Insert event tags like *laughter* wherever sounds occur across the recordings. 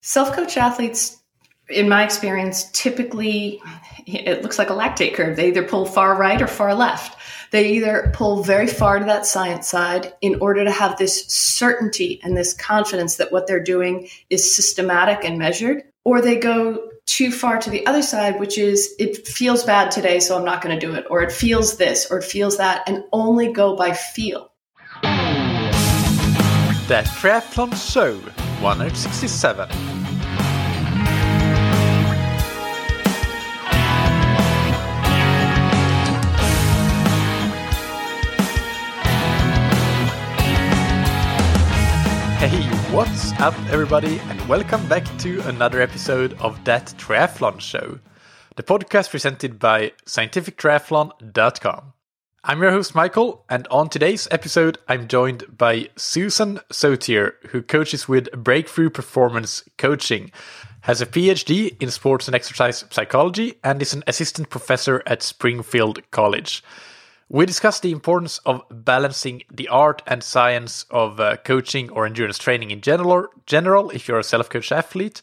Self coach athletes, in my experience, typically it looks like a lactate curve. They either pull far right or far left. They either pull very far to that science side in order to have this certainty and this confidence that what they're doing is systematic and measured, or they go too far to the other side, which is it feels bad today, so I'm not going to do it, or it feels this, or it feels that, and only go by feel. That Triathlon Show 167. Hey, what's up, everybody, and welcome back to another episode of That Triathlon Show, the podcast presented by scientifictriathlon.com. I'm your host, Michael, and on today's episode, I'm joined by Susan Sautier, who coaches with Breakthrough Performance Coaching, has a PhD in sports and exercise psychology, and is an assistant professor at Springfield College. We discuss the importance of balancing the art and science of uh, coaching or endurance training in general, general if you're a self-coached athlete,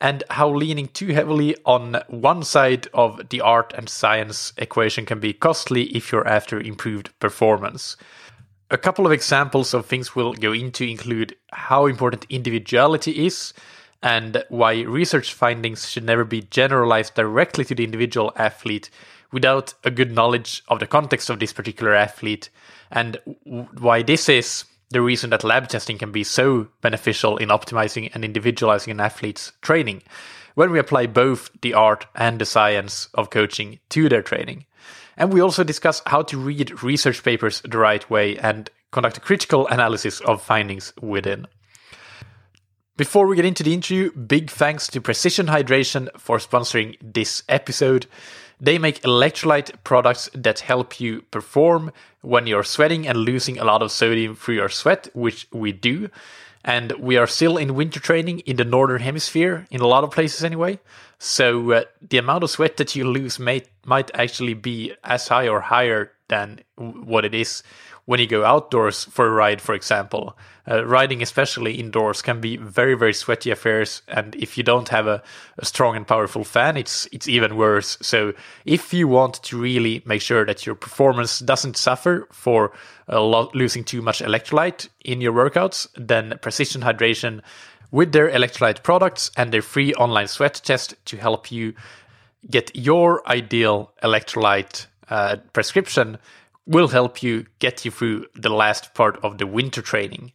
and how leaning too heavily on one side of the art and science equation can be costly if you're after improved performance. A couple of examples of things we'll go into include how important individuality is and why research findings should never be generalized directly to the individual athlete without a good knowledge of the context of this particular athlete and why this is the reason that lab testing can be so beneficial in optimizing and individualizing an athlete's training when we apply both the art and the science of coaching to their training. And we also discuss how to read research papers the right way and conduct a critical analysis of findings within. Before we get into the interview, big thanks to Precision Hydration for sponsoring this episode. They make electrolyte products that help you perform when you're sweating and losing a lot of sodium through your sweat, which we do. And we are still in winter training in the northern hemisphere, in a lot of places anyway. So uh, the amount of sweat that you lose may, might actually be as high or higher than what it is when you go outdoors for a ride, for example. Uh, riding, especially indoors, can be very, very sweaty affairs. And if you don't have a, a, strong and powerful fan, it's it's even worse. So if you want to really make sure that your performance doesn't suffer for lot, losing too much electrolyte in your workouts, then Precision Hydration with their electrolyte products and their free online sweat test to help you get your ideal electrolyte uh, prescription will help you get you through the last part of the winter training.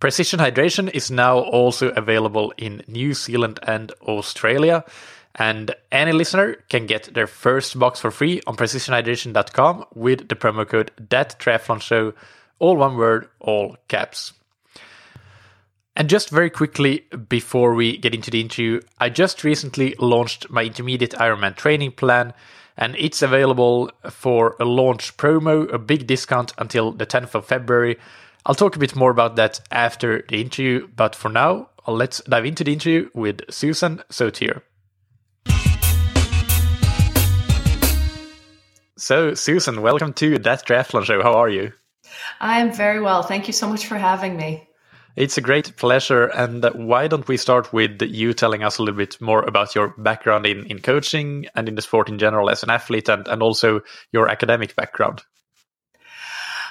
Precision Hydration is now also available in New Zealand and Australia. And any listener can get their first box for free on precisionhydration.com with the promo code That Triathlon Show, all one word, all caps. And just very quickly before we get into the interview, I just recently launched my intermediate Ironman training plan and it's available for a launch promo, a big discount until the 10th of February. I'll talk a bit more about that after the interview, but for now, let's dive into the interview with Susan Sautier. So, Susan, welcome to That Triathlon Show. How are you? I'm very well. Thank you so much for having me. It's a great pleasure. And why don't we start with you telling us a little bit more about your background in, in coaching and in the sport in general as an athlete and, and also your academic background?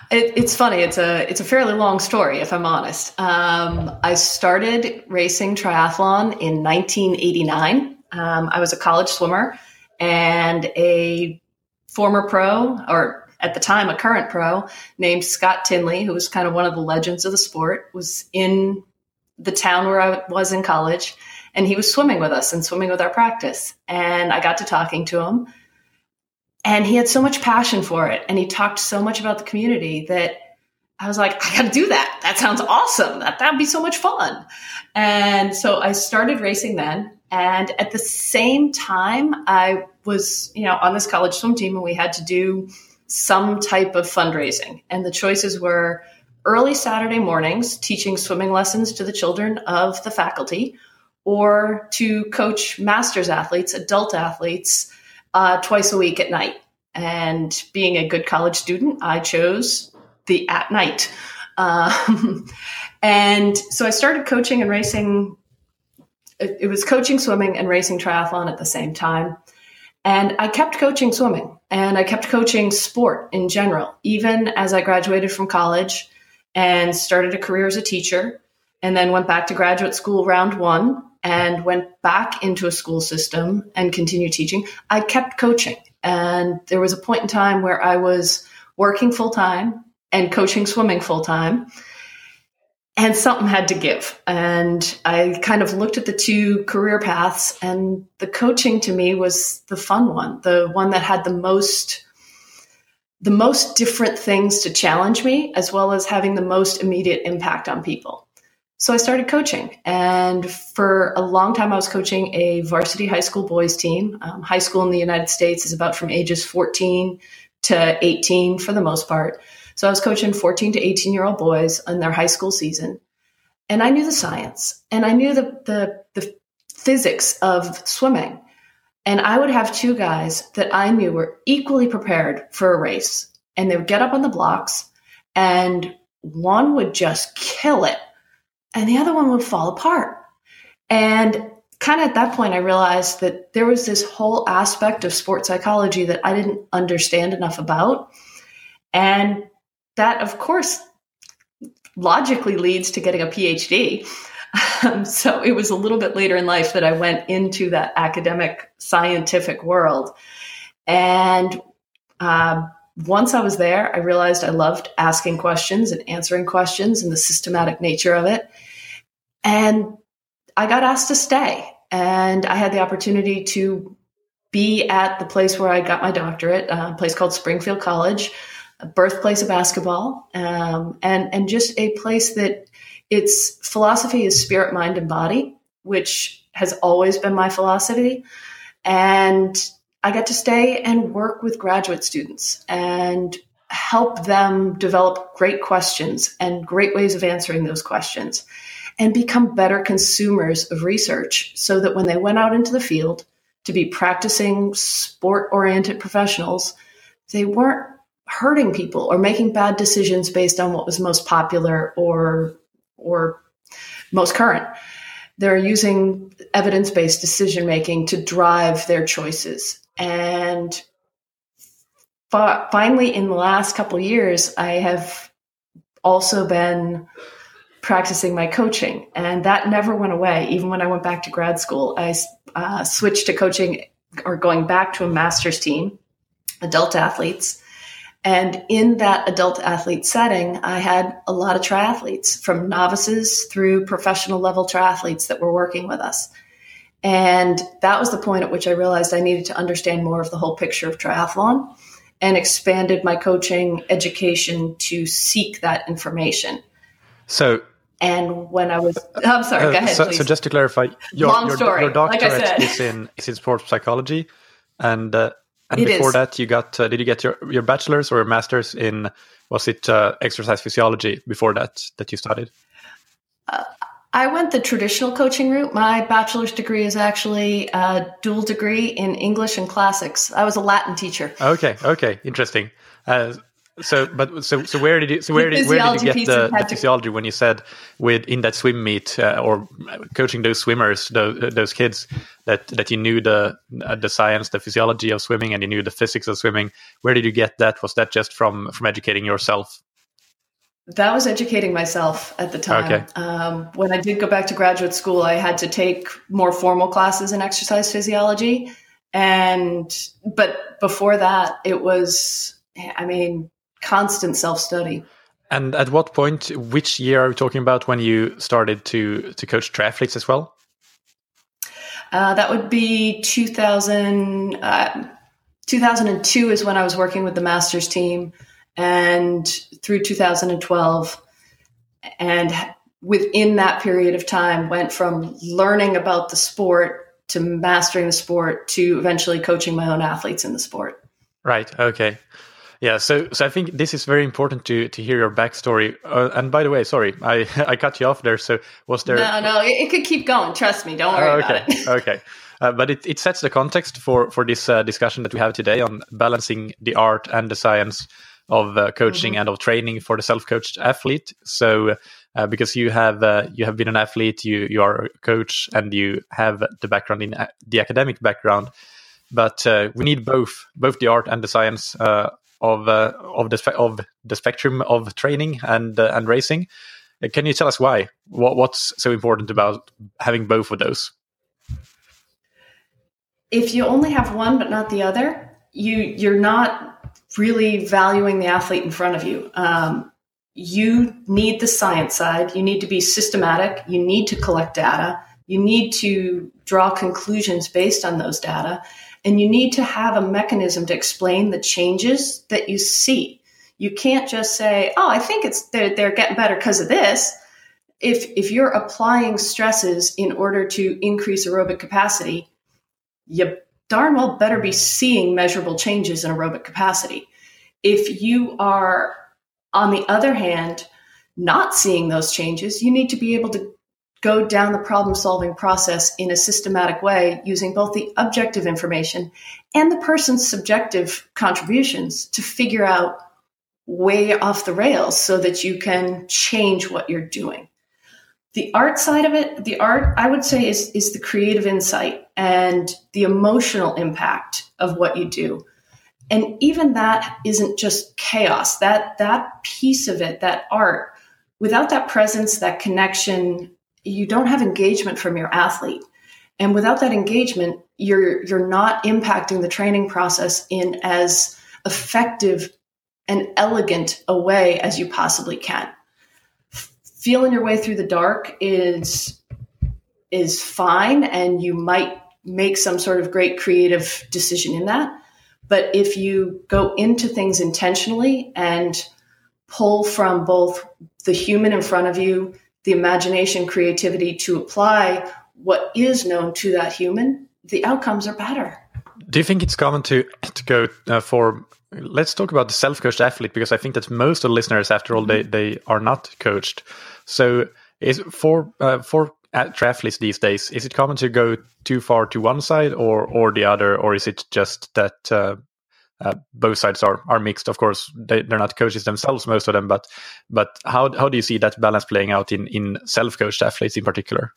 It, it's funny. It's a it's a fairly long story, if I'm honest. Um, I started racing triathlon in 1989. Um, I was a college swimmer and a former pro, or at the time a current pro named Scott Tinley, who was kind of one of the legends of the sport, was in the town where I was in college, and he was swimming with us and swimming with our practice. And I got to talking to him, and he had so much passion for it, and he talked so much about the community that I was like, I got to do that. That sounds awesome. That that'd be so much fun. And so I started racing then. And at the same time, I was, you know, on this college swim team, and we had to do some type of fundraising. And the choices were early Saturday mornings, teaching swimming lessons to the children of the faculty, or to coach master's athletes, adult athletes, uh, twice a week at night. And being a good college student, I chose the at night. Um, *laughs* and so I started coaching and racing it, it was coaching swimming and racing triathlon at the same time. And I kept coaching swimming and I kept coaching sport in general, even as I graduated from college and started a career as a teacher, and then went back to graduate school round one and went back into a school system and continued teaching. I kept coaching. And there was a point in time where I was working full time and coaching swimming full time and something had to give. And I kind of looked at the two career paths, and the coaching to me was the fun one, the one that had the most the most different things to challenge me as well as having the most immediate impact on people. So I started coaching, and for a long time, I was coaching a varsity high school boys team. Um, high school in the United States is about from ages 14 to 18 for the most part. So I was coaching 14 to 18 year old boys in their high school season. And I knew the science and I knew the, the, the physics of swimming. And I would have two guys that I knew were equally prepared for a race. And they would get up on the blocks and one would just kill it and the other one would fall apart. And kind of at that point, I realized that there was this whole aspect of sports psychology that I didn't understand enough about. And that, of course, logically leads to getting a PhD. Um, so it was a little bit later in life that I went into that academic scientific world. And uh, once I was there, I realized I loved asking questions and answering questions and the systematic nature of it. And I got asked to stay. And I had the opportunity to be at the place where I got my doctorate, a place called Springfield College, birthplace of basketball, um, and and just a place that its philosophy is spirit, mind, and body, which has always been my philosophy. And I get to stay and work with graduate students and help them develop great questions and great ways of answering those questions and become better consumers of research so that when they went out into the field to be practicing sport oriented professionals, they weren't hurting people or making bad decisions based on what was most popular or or most current. They're using evidence based decision making to drive their choices. And finally, in the last couple years, I have also been practicing my coaching, and that never went away. Even when I went back to grad school, I uh, switched to coaching or going back to a master's team, adult athletes and in that adult athlete setting, I had a lot of triathletes from novices through professional level triathletes that were working with us. And that was the point at which I realized I needed to understand more of the whole picture of triathlon and expanded my coaching education to seek that information. So, and when I was, I'm sorry, uh, go ahead. So, so, just to clarify, your, Long your, story, your doctorate like is in is in sports psychology, and uh, and it before is. that, you got uh, did you get your your bachelor's or master's in was it uh, exercise physiology before that that you studied? Uh, I went the traditional coaching route. My bachelor's degree is actually a dual degree in English and classics. I was a Latin teacher. Okay, okay, interesting. Uh, so, but so so where did you so where did where did you get the, the physiology when you said with in that swim meet uh, or coaching those swimmers those, those kids that that you knew the uh, the science the physiology of swimming and you knew the physics of swimming where did you get that was that just from from educating yourself that was educating myself at the time. Okay. Um, when I did go back to graduate school, I had to take more formal classes in exercise physiology, and but before that, it was. I mean, constant self study. And at what point, which year are we talking about when you started to to coach triathletes as well? Uh, that would be 2000, uh, 2002 is when I was working with the masters team, and through 2012, and within that period of time, went from learning about the sport to mastering the sport to eventually coaching my own athletes in the sport. Right. Okay. Yeah, so so I think this is very important to to hear your backstory. Uh, and by the way, sorry, I *laughs* I cut you off there. So was there? No, no, it, could keep going. Trust me. Don't worry okay, about it. *laughs* okay. Uh, but it, it sets the context for for this uh, discussion that we have today on balancing the art and the science of uh, coaching mm-hmm. and of training for the self-coached athlete. So uh, because you have uh, you have been an athlete, you you are a coach, and you have the background in the academic background. But uh, we need both both the art and the science uh, of uh, of the of the spectrum of training and and racing. Can you tell us why? What what's so important about having both of those? If you only have one but not the other, you you're not really valuing the athlete in front of you. Um, you need the science side. You need to be systematic. You need to collect data. You need to draw conclusions based on those data. And you need to have a mechanism to explain the changes that you see. You can't just say, oh, I think it's they're, they're getting better because of this. If, if you're applying stresses in order to increase aerobic capacity, you darn well better be seeing measurable changes in aerobic capacity. If you are on the other hand, not seeing those changes, you need to be able to go down the problem solving process in a systematic way using both the objective information and the person's subjective contributions to figure out way off the rails so that you can change what you're doing. The art side of it, the art I would say is is the creative insight and the emotional impact of what you do and even that isn't just chaos that that piece of it that art without that presence that connection you don't have engagement from your athlete. And without that engagement you're you're not impacting the training process in as effective and elegant a way as you possibly can. Feeling your way through the dark is is fine and you might make some sort of great creative decision in that. But if you go into things intentionally and pull from both the human in front of you, the imagination, creativity to apply what is known to that human, the outcomes are better. Do you think it's common to to go uh, for? Let's talk about the self-coached athlete because I think that most of the listeners, after all, they they are not coached. So, is for uh, for triathletes these days, is it common to go too far to one side or or the other, or is it just that uh, uh, both sides are are mixed? Of course, they, they're not coaches themselves, most of them, but but how how do you see that balance playing out in in self coached athletes in particular?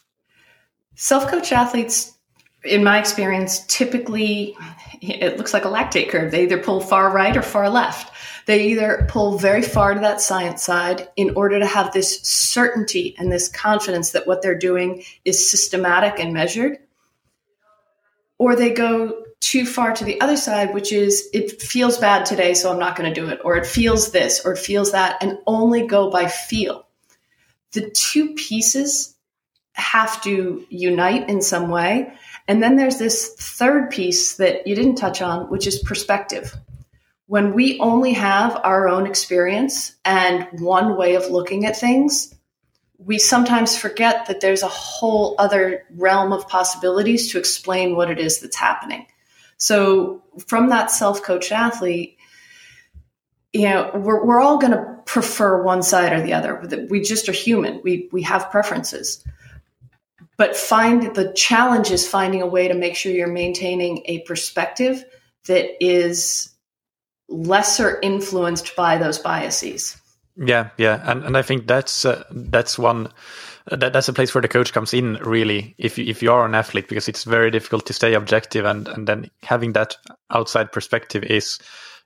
Self coached athletes, in my experience, typically it looks like a lactate curve. They either pull far right or far left. They either pull very far to that science side in order to have this certainty and this confidence that what they're doing is systematic and measured, or they go too far to the other side, which is it feels bad today, so I'm not going to do it, or it feels this, or it feels that, and only go by feel. The two pieces have to unite in some way. And then there's this third piece that you didn't touch on, which is perspective when we only have our own experience and one way of looking at things, we sometimes forget that there's a whole other realm of possibilities to explain what it is that's happening. So, from that self coached athlete, you know, we're, we're all going to prefer one side or the other. We just are human. We, we have preferences. But find the challenge is finding a way to make sure you're maintaining a perspective that is lesser influenced by those biases. Yeah, yeah, and and I think that's uh, that's one that, that's a place where the coach comes in really if you, if you are an athlete because it's very difficult to stay objective and and then having that outside perspective is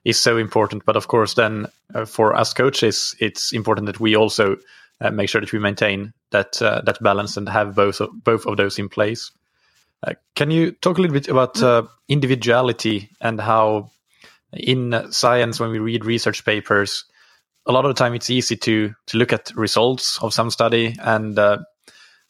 is so important. But of course then uh, for us coaches it's important that we also uh, make sure that we maintain that uh, that balance and have both of, both of those in place. Uh, can you talk a little bit about individuality and how in science when we read research papers a lot of the time it's easy to to look at results of some study and uh,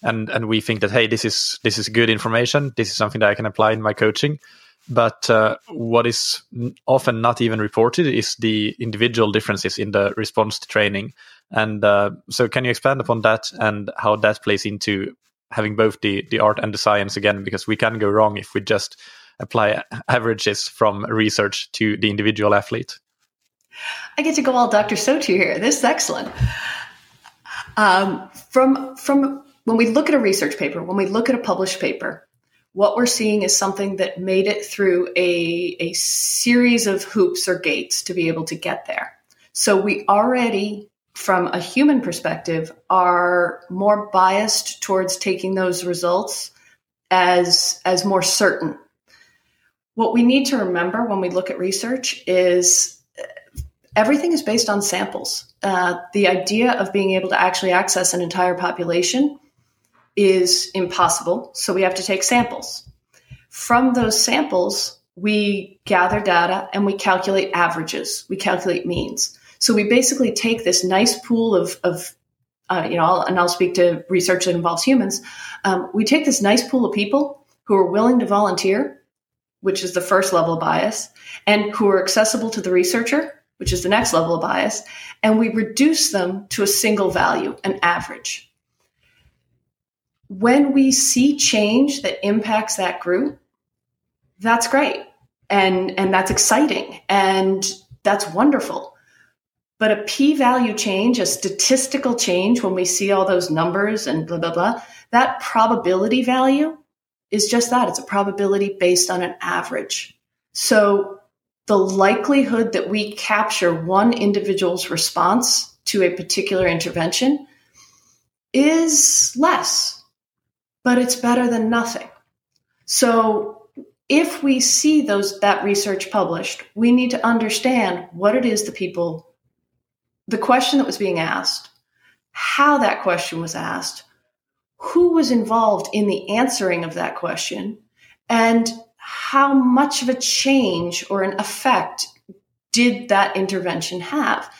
and and we think that hey this is this is good information. This is something that i can apply in my coaching. But uh, what is often not even reported is the individual differences in the response to training. And uh, so can you expand upon that and how that plays into having both the the art and the science again? Because we can go wrong if we just apply averages from research to the individual athlete. I get to go all Dr. Sotu here. This is excellent. Um, from from when we look at a research paper, when we look at a published paper, what we're seeing is something that made it through a, a series of hoops or gates to be able to get there. So we already from a human perspective, are more biased towards taking those results as, as more certain. What we need to remember when we look at research is everything is based on samples. Uh, the idea of being able to actually access an entire population is impossible. So we have to take samples. From those samples, we gather data and we calculate averages, we calculate means. So we basically take this nice pool of, of uh, you know, and I'll speak to research that involves humans. Um, we take this nice pool of people who are willing to volunteer, which is the first level of bias, and who are accessible to the researcher, which is the next level of bias, and we reduce them to a single value, an average. When we see change that impacts that group, that's great. And, and that's exciting. And that's wonderful. But a p value change, a statistical change, when we see all those numbers and blah, blah, blah, that probability value is just that. It's a probability based on an average. So the likelihood that we capture one individual's response to a particular intervention is less, but it's better than nothing. So if we see those that research published, we need to understand what it is the people the question that was being asked, how that question was asked, who was involved in the answering of that question, and how much of a change or an effect did that intervention have?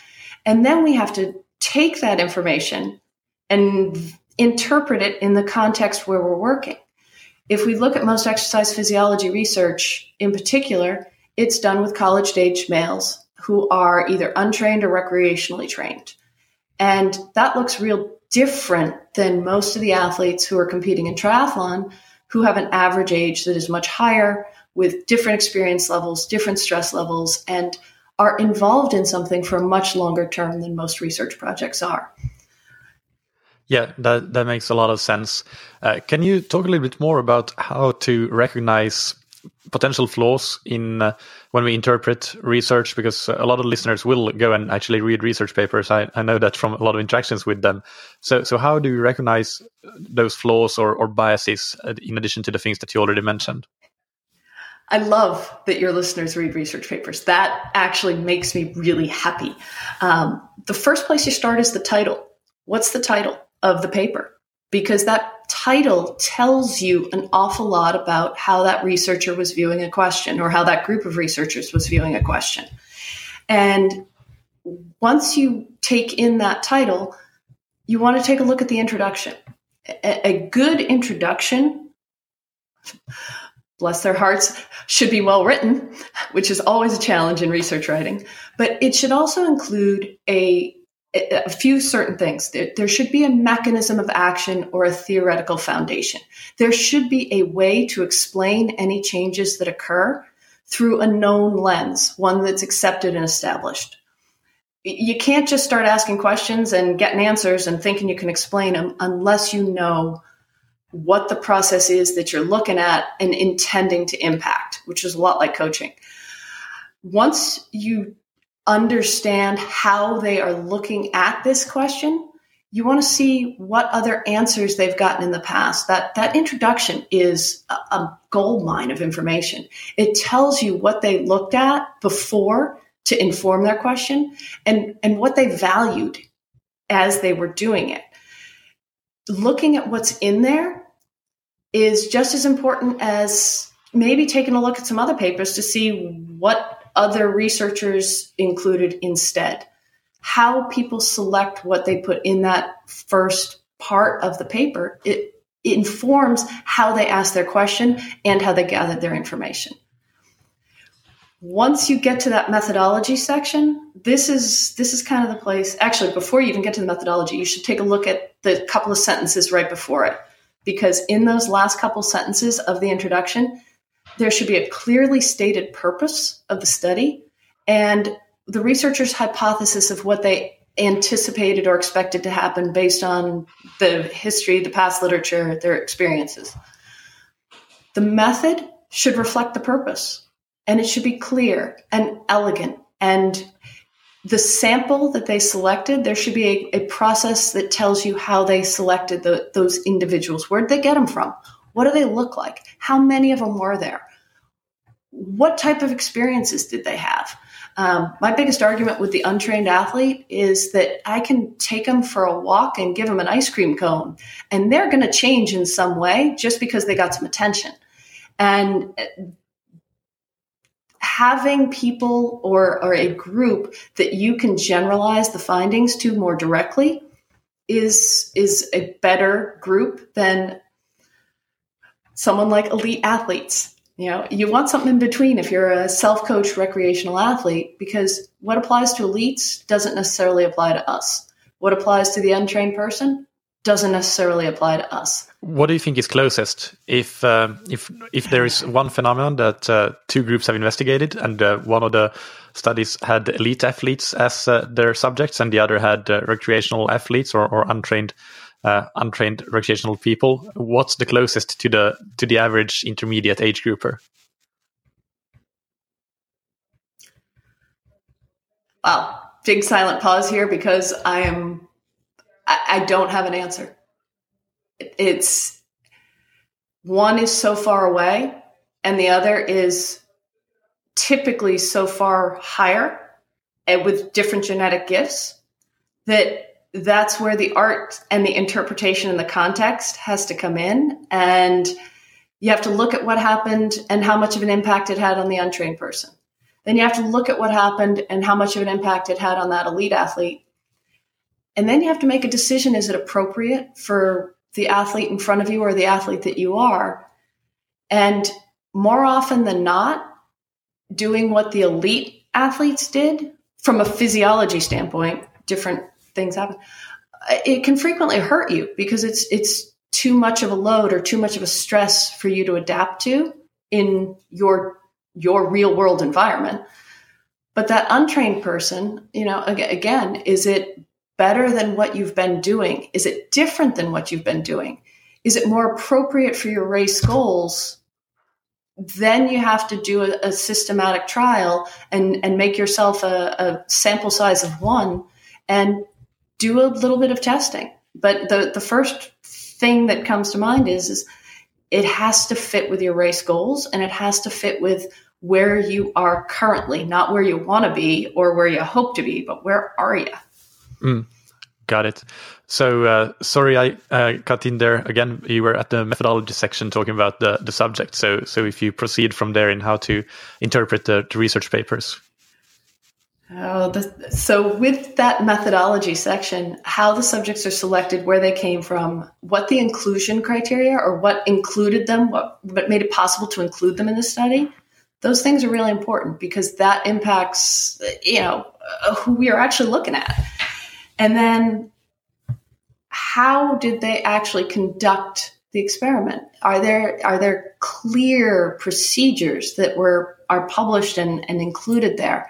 And then we have to take that information and interpret it in the context where we're working. If we look at most exercise physiology research in particular, it's done with college age males who are either untrained or recreationally trained. And that looks real different than most of the athletes who are competing in triathlon who have an average age that is much higher with different experience levels, different stress levels, and are involved in something for a much longer term than most research projects are. Yeah, that, that makes a lot of sense. Uh, can you talk a little bit more about how to recognize potential flaws in uh, when we interpret research because a lot of listeners will go and actually read research papers I, I know that from a lot of interactions with them so so how do you recognize those flaws or, or biases uh, in addition to the things that you already mentioned I love that your listeners read research papers. That actually makes me really happy. Um, the first place you start is the title. What's the title of the paper? Because that title tells you an awful lot about how that researcher was viewing a question or how that group of researchers was viewing a question. And once you take in that title, you want to take a look at the introduction. A, a good introduction, bless their hearts, should be well written, which is always a challenge in research writing, but it should also include a a few certain things. There, there, should be a mechanism of action or a theoretical foundation. There should be a way to explain any changes that occur through a known lens, one that's accepted and established. You can't just start asking questions and getting answers and thinking you can explain them unless you know what the process is that you're looking at and intending to impact, which is a lot like coaching. Once you understand how they are looking at this question, you want to see what other answers they've gotten in the past. That that introduction is a, a gold mine of information. It tells you what they looked at before to inform their question and, and what they valued as they were doing it. Looking at what's in there is just as important as maybe taking a look at some other papers to see what other researchers included instead. How people select what they put in that first part of the paper, it, it informs how they ask their question and how they gather their information. Once you get to that methodology section, this is this is kind of the place. Actually, before you even get to the methodology, you should take a look at the couple of sentences right before it, because in those last couple sentences of the introduction, there should be a clearly stated purpose of the study and the researchers' hypothesis of what they anticipated or expected to happen based on the history, the past literature, their experiences. The method should reflect the purpose and it should be clear and elegant and the sample that they selected, there should be a, a process that tells you how they selected the, those individuals. Where did they get them from? What do they look like? How many of them were there? What type of experiences did they have? Um, my biggest argument with the untrained athlete is that I can take them for a walk and give them an ice cream cone, and they're going to change in some way just because they got some attention. And having people or, or a group that you can generalize the findings to more directly is is a better group than someone like elite athletes you know, you want something in between if you're a self coached recreational athlete, because what applies to elites doesn't necessarily apply to us. What applies to the untrained person doesn't necessarily apply to us. What do you think is closest? If uh, if if there is one phenomenon that uh, two groups have investigated, and uh, one of the studies had elite athletes as uh, their subjects, and the other had uh, recreational athletes or, or untrained uh, untrained recreational people. What's the closest to the to the average intermediate age grouper? Wow, big silent pause here because I am I, I don't have an answer. It's one is so far away, and the other is typically so far higher and with different genetic gifts that that's where the art and the interpretation and the context has to come in. And you have to look at what happened and how much of an impact it had on the untrained person. Then you have to look at what happened and how much of an impact it had on that elite athlete. And then you have to make a decision is it appropriate for the athlete in front of you or the athlete that you are? And more often than not, doing what the elite athletes did from a physiology standpoint, different things happen. Uh, it can frequently hurt you because it's it's too much of a load or too much of a stress for you to adapt to in your your real world environment. But that untrained person, you know, again, is it better than what you've been doing? Is it different than what you've been doing? Is it more appropriate for your race goals? Then you have to do a, a systematic trial and, and make yourself a, a sample size of one and do a little bit of testing. But the, the first thing that comes to mind is, is it has to fit with your race goals and it has to fit with where you are currently, not where you want to be or where you hope to be, but where are you? Mm, got it. So uh, sorry, I uh, cut in there again. You were at the methodology section talking about the the subject. So so if you proceed from there in how to interpret the, the research papers. Oh, the, so with that methodology section, how the subjects are selected, where they came from, what the inclusion criteria or what included them, what, what made it possible to include them in the study, those things are really important because that impacts, you know, uh, who we are actually looking at. And then how did they actually conduct the experiment? Are there are there clear procedures that were are published and, and included there?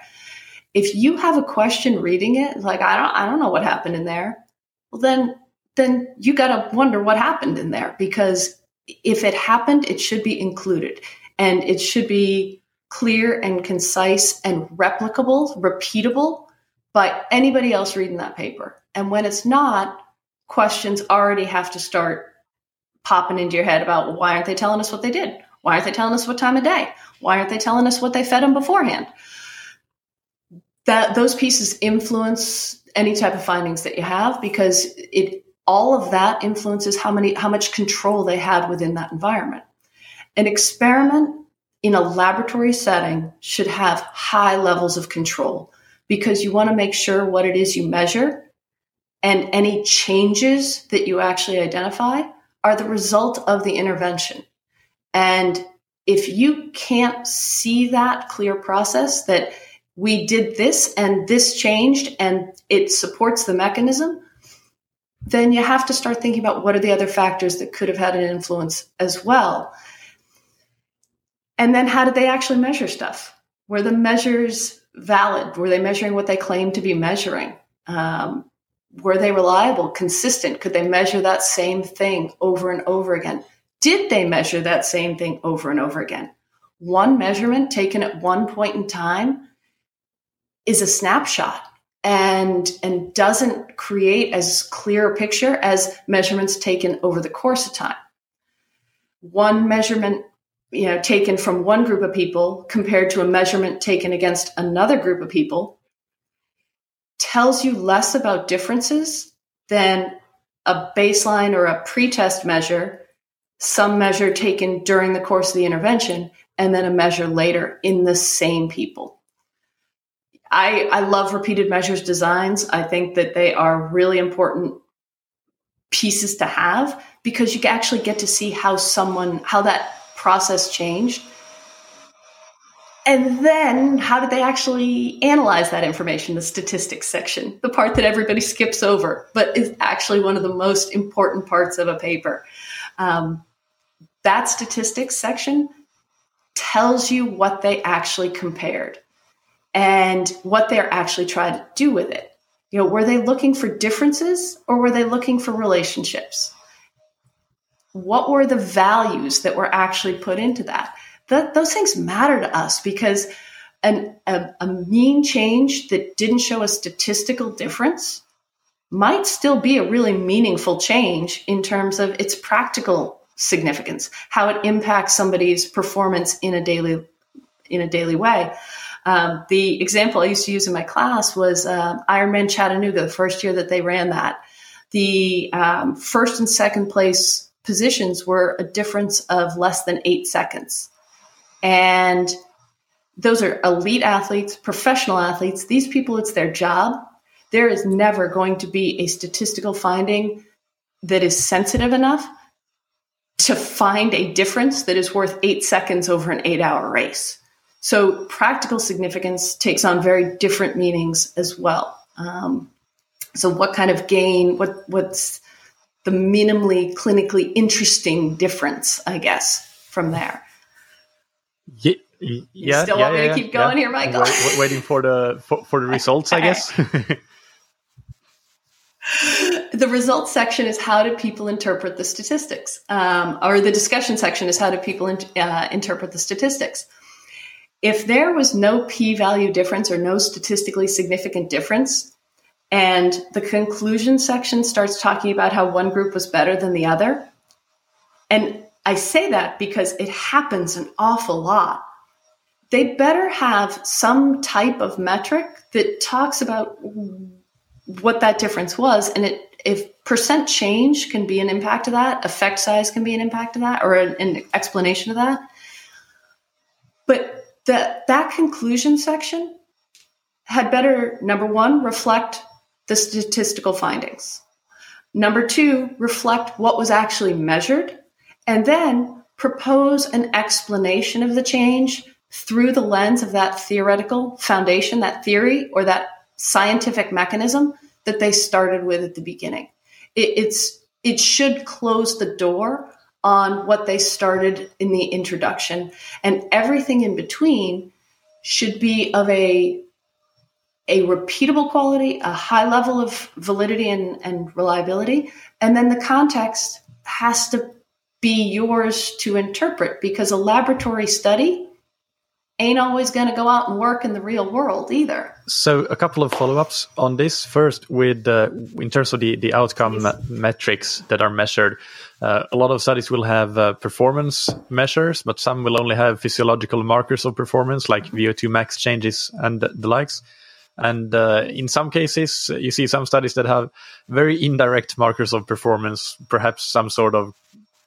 If you have a question reading it, like I don't I don't know what happened in there, well then then you got to wonder what happened in there because if it happened, it should be included and it should be clear and concise and replicable, repeatable by anybody else reading that paper. And when it's not, questions already have to start popping into your head about why aren't they telling us what they did? Why aren't they telling us what time of day? Why aren't they telling us what they fed them beforehand? That those pieces influence any type of findings that you have because it all of that influences how many how much control they had within that environment. An experiment in a laboratory setting should have high levels of control because you want to make sure what it is you measure and any changes that you actually identify are the result of the intervention. And if you can't see that clear process that we did this and this changed and it supports the mechanism, then you have to start thinking about what are the other factors that could have had an influence as well. And then how did they actually measure stuff? Were the measures valid? Were they measuring what they claimed to be measuring? Um, were they reliable, consistent? Could they measure that same thing over and over again? Did they measure that same thing over and over again? One measurement taken at one point in time is a snapshot. and and doesn't create as clear a picture as measurements taken over the course of time. One measurement you know taken from one group of people compared to a measurement taken against another group of people tells you less about differences than a baseline or a pretest measure, some measure taken during the course of the intervention, and then a measure later in the same people. I, I love repeated measures designs. I think that they are really important pieces to have because you actually get to see how someone, how that process changed. And then how did they actually analyze that information? The statistics section, the part that everybody skips over, but is actually one of the most important parts of a paper. Um, that statistics section tells you what they actually compared and what they're actually trying to do with it. You know, were they looking for differences or were they looking for relationships? What were the values that were actually put into that? those things matter to us because an, a, a mean change that didn't show a statistical difference might still be a really meaningful change in terms of its practical significance, how it impacts somebody's performance in a daily in a daily way. Um, the example I used to use in my class was uh, Ironman Chattanooga, the first year that they ran that. The um, first and second place positions were a difference of less than eight seconds. And those are elite athletes, professional athletes. These people, it's their job. There is never going to be a statistical finding that is sensitive enough to find a difference that is worth eight seconds over an eight hour race. So practical significance takes on very different meanings as well. Um, so what kind of gain? What what's the minimally clinically interesting difference? I guess from there. Yeah, yeah. You still yeah, want yeah, me to keep going here, Michael? Wait, waiting for the for, for the results, I guess. *laughs* the results section is how do people interpret the statistics, um, or the discussion section is how do people in, uh, interpret the statistics if there was no p value difference or no statistically significant difference, and the conclusion section starts talking about how one group was better than the other, and I say that because it happens an awful lot. They better have some type of metric that talks about what that difference was. And it, if percent change can be an impact of that, effect size can be an impact of that, or an, an explanation of that. But that that conclusion section had better number one reflect the statistical findings. Number two reflect what was actually measured and then propose an explanation of the change through the lens of that theoretical foundation that theory or that scientific mechanism that they started with at the beginning. It, it's it should close the door on what they started in the introduction. And everything in between should be of a a repeatable quality, a high level of validity and, and reliability. And then the context has to be yours to interpret because a laboratory study ain't always going to go out and work in the real world either. So, a couple of follow ups on this. First, with uh, in terms of the the outcome me- metrics that are measured, uh, a lot of studies will have uh, performance measures, but some will only have physiological markers of performance, like VO2 max changes and the likes. And uh, in some cases, you see some studies that have very indirect markers of performance, perhaps some sort of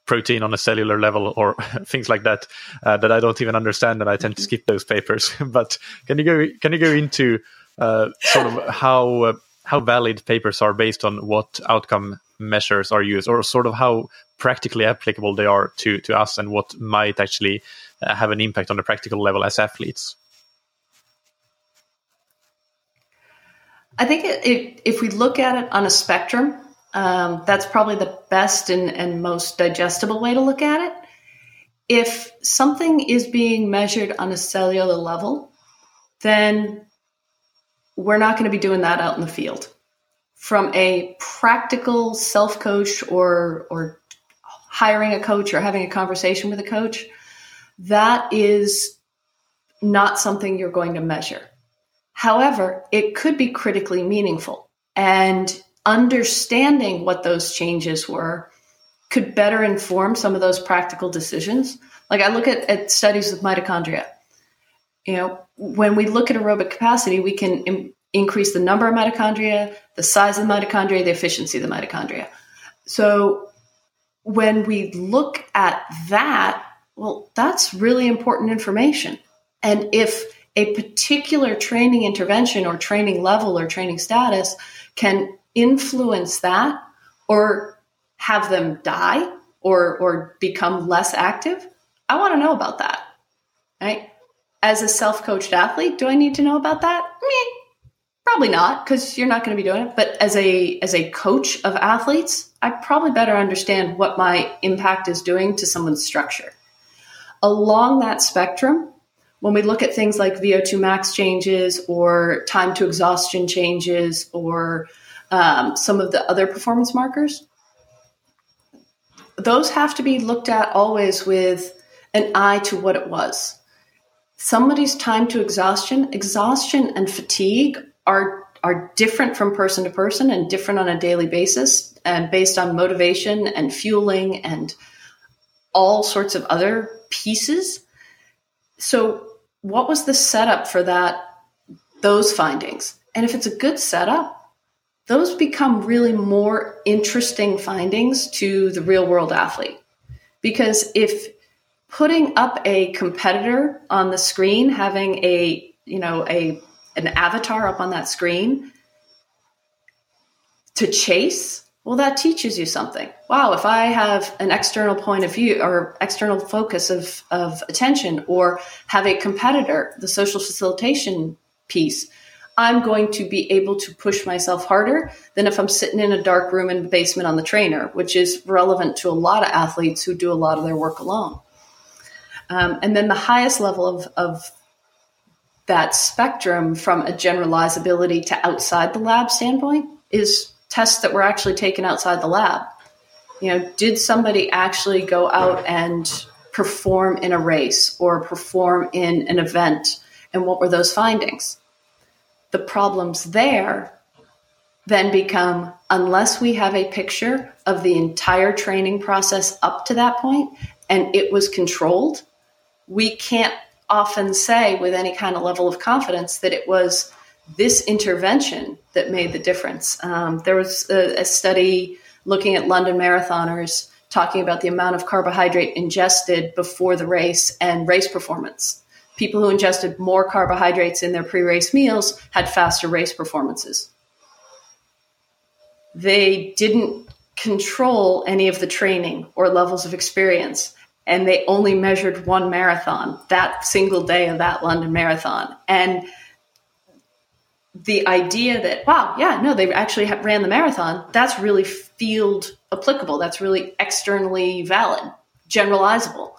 protein on a cellular level or *laughs* things like that uh, that I don't even understand, and I tend to skip those papers. *laughs* but can you go can you go into uh, sort of how uh, how valid papers are based on what outcome measures are used, or sort of how practically applicable they are to to us, and what might actually uh, have an impact on a practical level as athletes? I think it, it, if we look at it on a spectrum, um, that's probably the best and, and most digestible way to look at it. If something is being measured on a cellular level, then we're not going to be doing that out in the field. From a practical self coach or, or hiring a coach or having a conversation with a coach, that is not something you're going to measure. However, it could be critically meaningful. And understanding what those changes were could better inform some of those practical decisions. Like I look at, at studies with mitochondria. You know, when we look at aerobic capacity, we can increase the number of mitochondria, the size of the mitochondria, the efficiency of the mitochondria. So when we look at that, well, that's really important information. And if a particular training intervention or training level or training status can influence that or have them die or or become less active, I want to know about that. Right? As a self-coached athlete, do I need to know about that? Me, probably not because you're not going to be doing it. But as a as a coach of athletes, I probably better understand what my impact is doing to someone's structure. Along that spectrum, when we look at things like VO2 max changes or time to exhaustion changes or um, some of the other performance markers, those have to be looked at always with an eye to what it was. Somebody's time to exhaustion, exhaustion and fatigue are are different from person to person and different on a daily basis and based on motivation and fueling and all sorts of other pieces. So what was the setup for that those findings? And if it's a good setup, those become really more interesting findings to the real world athlete. Because if putting up a competitor on the screen, having a, you know, a an avatar up on that screen to chase, well, that teaches you something. Wow, if I have an external point of view or external focus of, of attention or have a competitor, the social facilitation piece, I'm going to be able to push myself harder than if I'm sitting in a dark room in the basement on the trainer, which is relevant to a lot of athletes who do a lot of their work alone. Um, and then the highest level of, of that spectrum from a generalizability to outside the lab standpoint is tests that were actually taken outside the lab. You know, did somebody actually go out and perform in a race or perform in an event? And what were those findings? the problems there then become unless we have a picture of the entire training process up to that point and it was controlled, we can't often say with any kind of level of confidence that it was this intervention that made the difference. Um, there was a, a study looking at London marathoners talking about the amount of carbohydrate ingested before the race and race performance people who ingested more carbohydrates in their pre race meals had faster race performances. They didn't control any of the training or levels of experience, and they only measured one marathon that single day of that London marathon. And the idea that, wow, yeah, no, they actually ran the marathon, that's really field applicable. That's really externally valid, generalizable.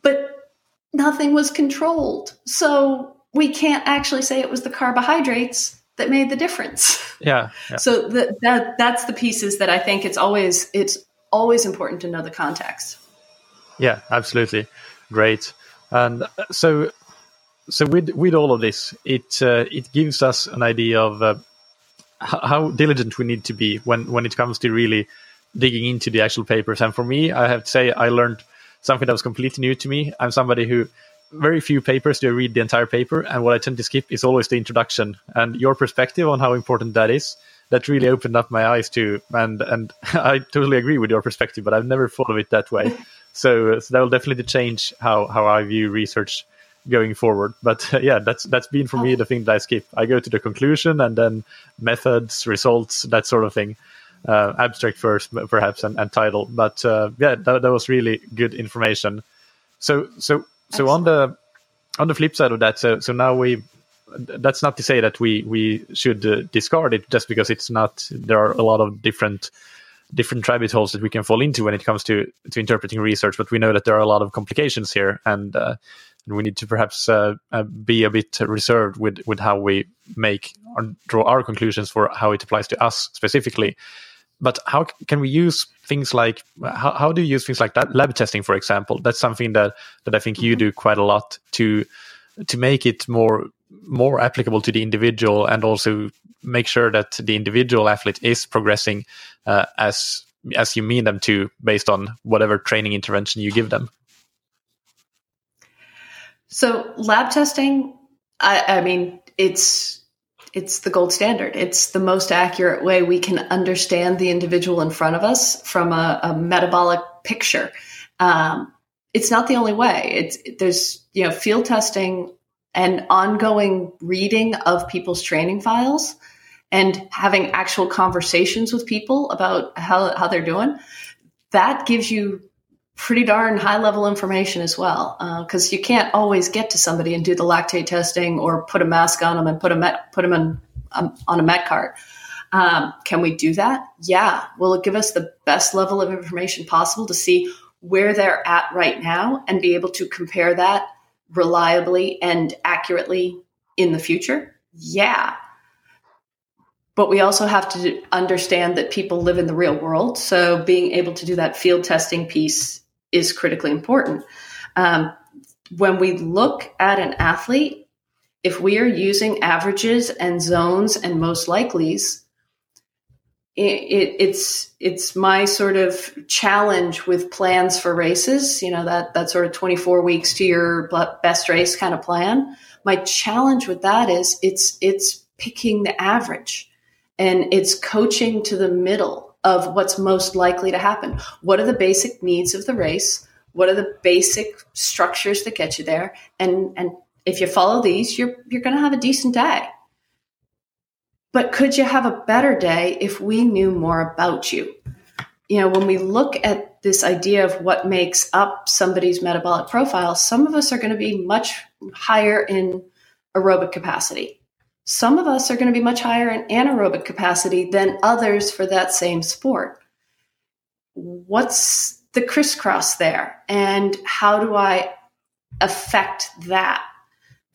But nothing was controlled. So we can't actually say it was the carbohydrates that made the difference. *laughs* Yeah. yeah. So that that that's the pieces that I think it's always it's always important to know the context. Yeah, absolutely. Great. And uh, so so with with all of this, it uh, it gives us an idea of uh, how diligent we need to be when when it comes to really digging into the actual papers. And for me, I have to say I learned something that was completely new to me. I'm somebody who very few papers do I read the entire paper, and what I tend to skip is always the introduction and your perspective on how important that is. That really opened up my eyes to, and and *laughs* I totally agree with your perspective, but I've never thought of it that way. So, so that will definitely change how how I view research going forward. But uh, yeah, that's that's been for me the thing that I skip. I go to the conclusion and then methods, results, that sort of thing uh, abstract first, perhaps, and, and title. But uh, yeah, that, that was really good information. So so so Excellent. on the on the flip side of that, so so now we that's not to say that we we should uh, discard it just because it's not. There are a lot of different different rabbit holes that we can fall into when it comes to to interpreting research, but we know that there are a lot of complications here, and uh, we need to perhaps uh, uh, be a bit reserved with with how we make or draw our conclusions for how it applies to us specifically but how can we use things like how, how do you use things like that lab testing for example that's something that that i think you mm-hmm. do quite a lot to to make it more more applicable to the individual and also make sure that the individual athlete is progressing uh, as as you mean them to based on whatever training intervention you give them. So lab testing i, I mean it's it's the gold standard. It's the most accurate way we can understand the individual in front of us from a, a metabolic picture. Um, it's not the only way. It's there's you know field testing and ongoing reading of people's training files and having actual conversations with people about how, how they're doing, that gives you pretty darn high level information as well. Because uh, you can't always get to somebody and do the lactate testing or put a mask on them and put a met, put them in, um, on a met cart. Um, can we do that? Yeah. Will it give us the best level of information possible to see where they're at right now and be able to compare that reliably and accurately in the future? Yeah. But we also have to understand that people live in the real world. So being able to do that field testing piece is critically important. Um, when we look at an athlete, if we are using averages and zones and most likelies, it, it, it's it's my sort of challenge with plans for races. You know that that sort of twenty four weeks to your best race kind of plan. My challenge with that is it's it's picking the average and it's coaching to the middle of what's most likely to happen. What are the basic needs of the race? What are the basic structures that get you there? And and if you follow these, you're you're going to have a decent day. But could you have a better day if we knew more about you? You know, when we look at this idea of what makes up somebody's metabolic profile, some of us are going to be much higher in aerobic capacity some of us are going to be much higher in anaerobic capacity than others for that same sport. What's the crisscross there? And how do I affect that?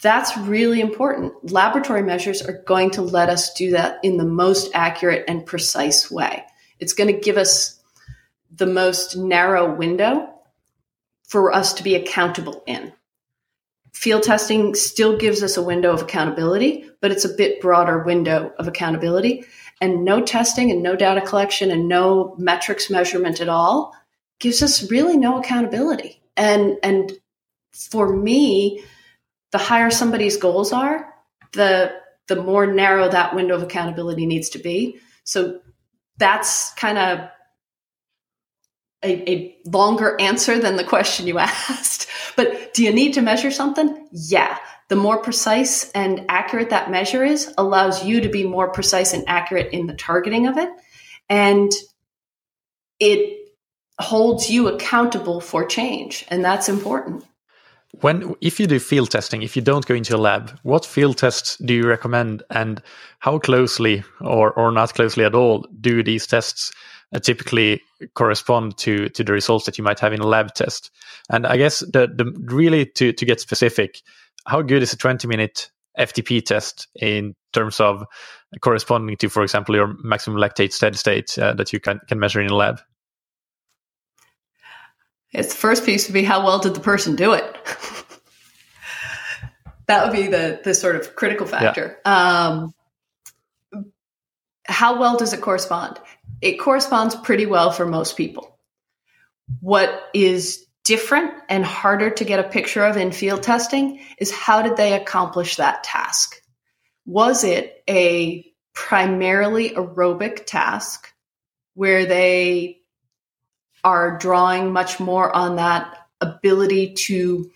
That's really important. Laboratory measures are going to let us do that in the most accurate and precise way. It's going to give us the most narrow window for us to be accountable in. Field testing still gives us a window of accountability, but it's a bit broader window of accountability. And no testing and no data collection and no metrics measurement at all gives us really no accountability. And and for me, the higher somebody's goals are, the the more narrow that window of accountability needs to be. So that's kind of a, a, longer answer than the question you *laughs* asked. But do you need to measure something? Yeah. The more precise and accurate that measure is allows you to be more precise and accurate in the targeting of it. And it holds you accountable for change. And that's important. When, if you do field testing, if you don't go into a lab, what field tests do you recommend, and how closely, or or not closely at all, do these tests uh, typically correspond to to the results that you might have in a lab test. And I guess the the really to to get specific, how good is a 20 minute FTP test in terms of corresponding to, for example, your maximum lactate steady state uh, that you can can measure in a lab? It's the first piece would be how well did the person do it. *laughs* that would be the the sort of critical factor. Yeah. Um, how well does it correspond? It corresponds pretty well for most people. What is different and harder to get a picture of in field testing is how did they accomplish that task? Was it a primarily aerobic task where they are drawing much more on that ability to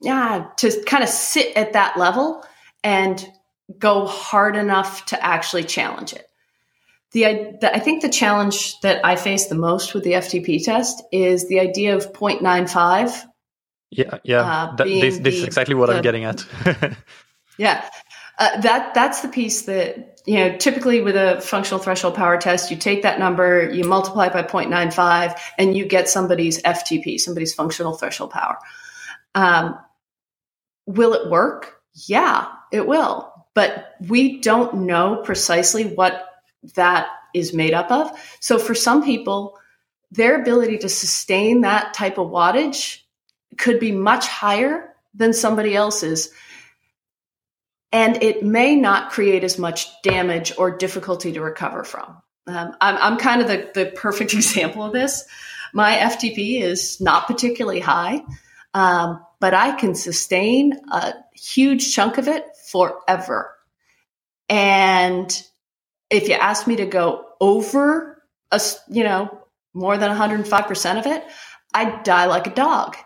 yeah to kind of sit at that level and go hard enough to actually challenge it. The, the, I think the challenge that I face the most with the FTP test is the idea of 0.95. Yeah, yeah. Uh, that, this, this the, is exactly what the, I'm getting at. *laughs* yeah, uh, that that's the piece that you know. Typically, with a functional threshold power test, you take that number, you multiply by 0.95, and you get somebody's FTP, somebody's functional threshold power. Um, will it work? Yeah, it will but we don't know precisely what that is made up of. So for some people, their ability to sustain that type of wattage could be much higher than somebody else's. And it may not create as much damage or difficulty to recover from. Um, I'm, I'm kind of the, the perfect *laughs* example of this. My FTP is not particularly high, um, but I can sustain a huge chunk of it forever. And if you ask me to go over a, you know, more than 105% of it, I'd die like a dog.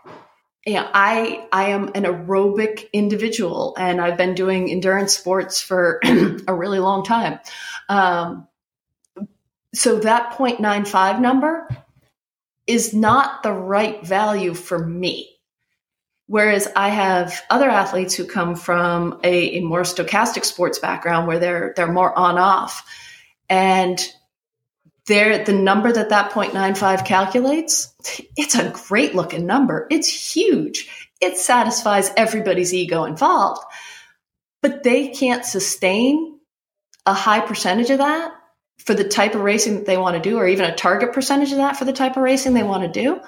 Know, I I am an aerobic individual, and I've been doing endurance sports for *clears throat* a really long time. Um, so that 0.95 number is not the right value for me. Whereas I have other athletes who come from a, a more stochastic sports background where they're they're more on off, and they're the number that that 0.95 calculates. It's a great looking number. It's huge. It satisfies everybody's ego involved, but they can't sustain a high percentage of that for the type of racing that they want to do, or even a target percentage of that for the type of racing they want to do.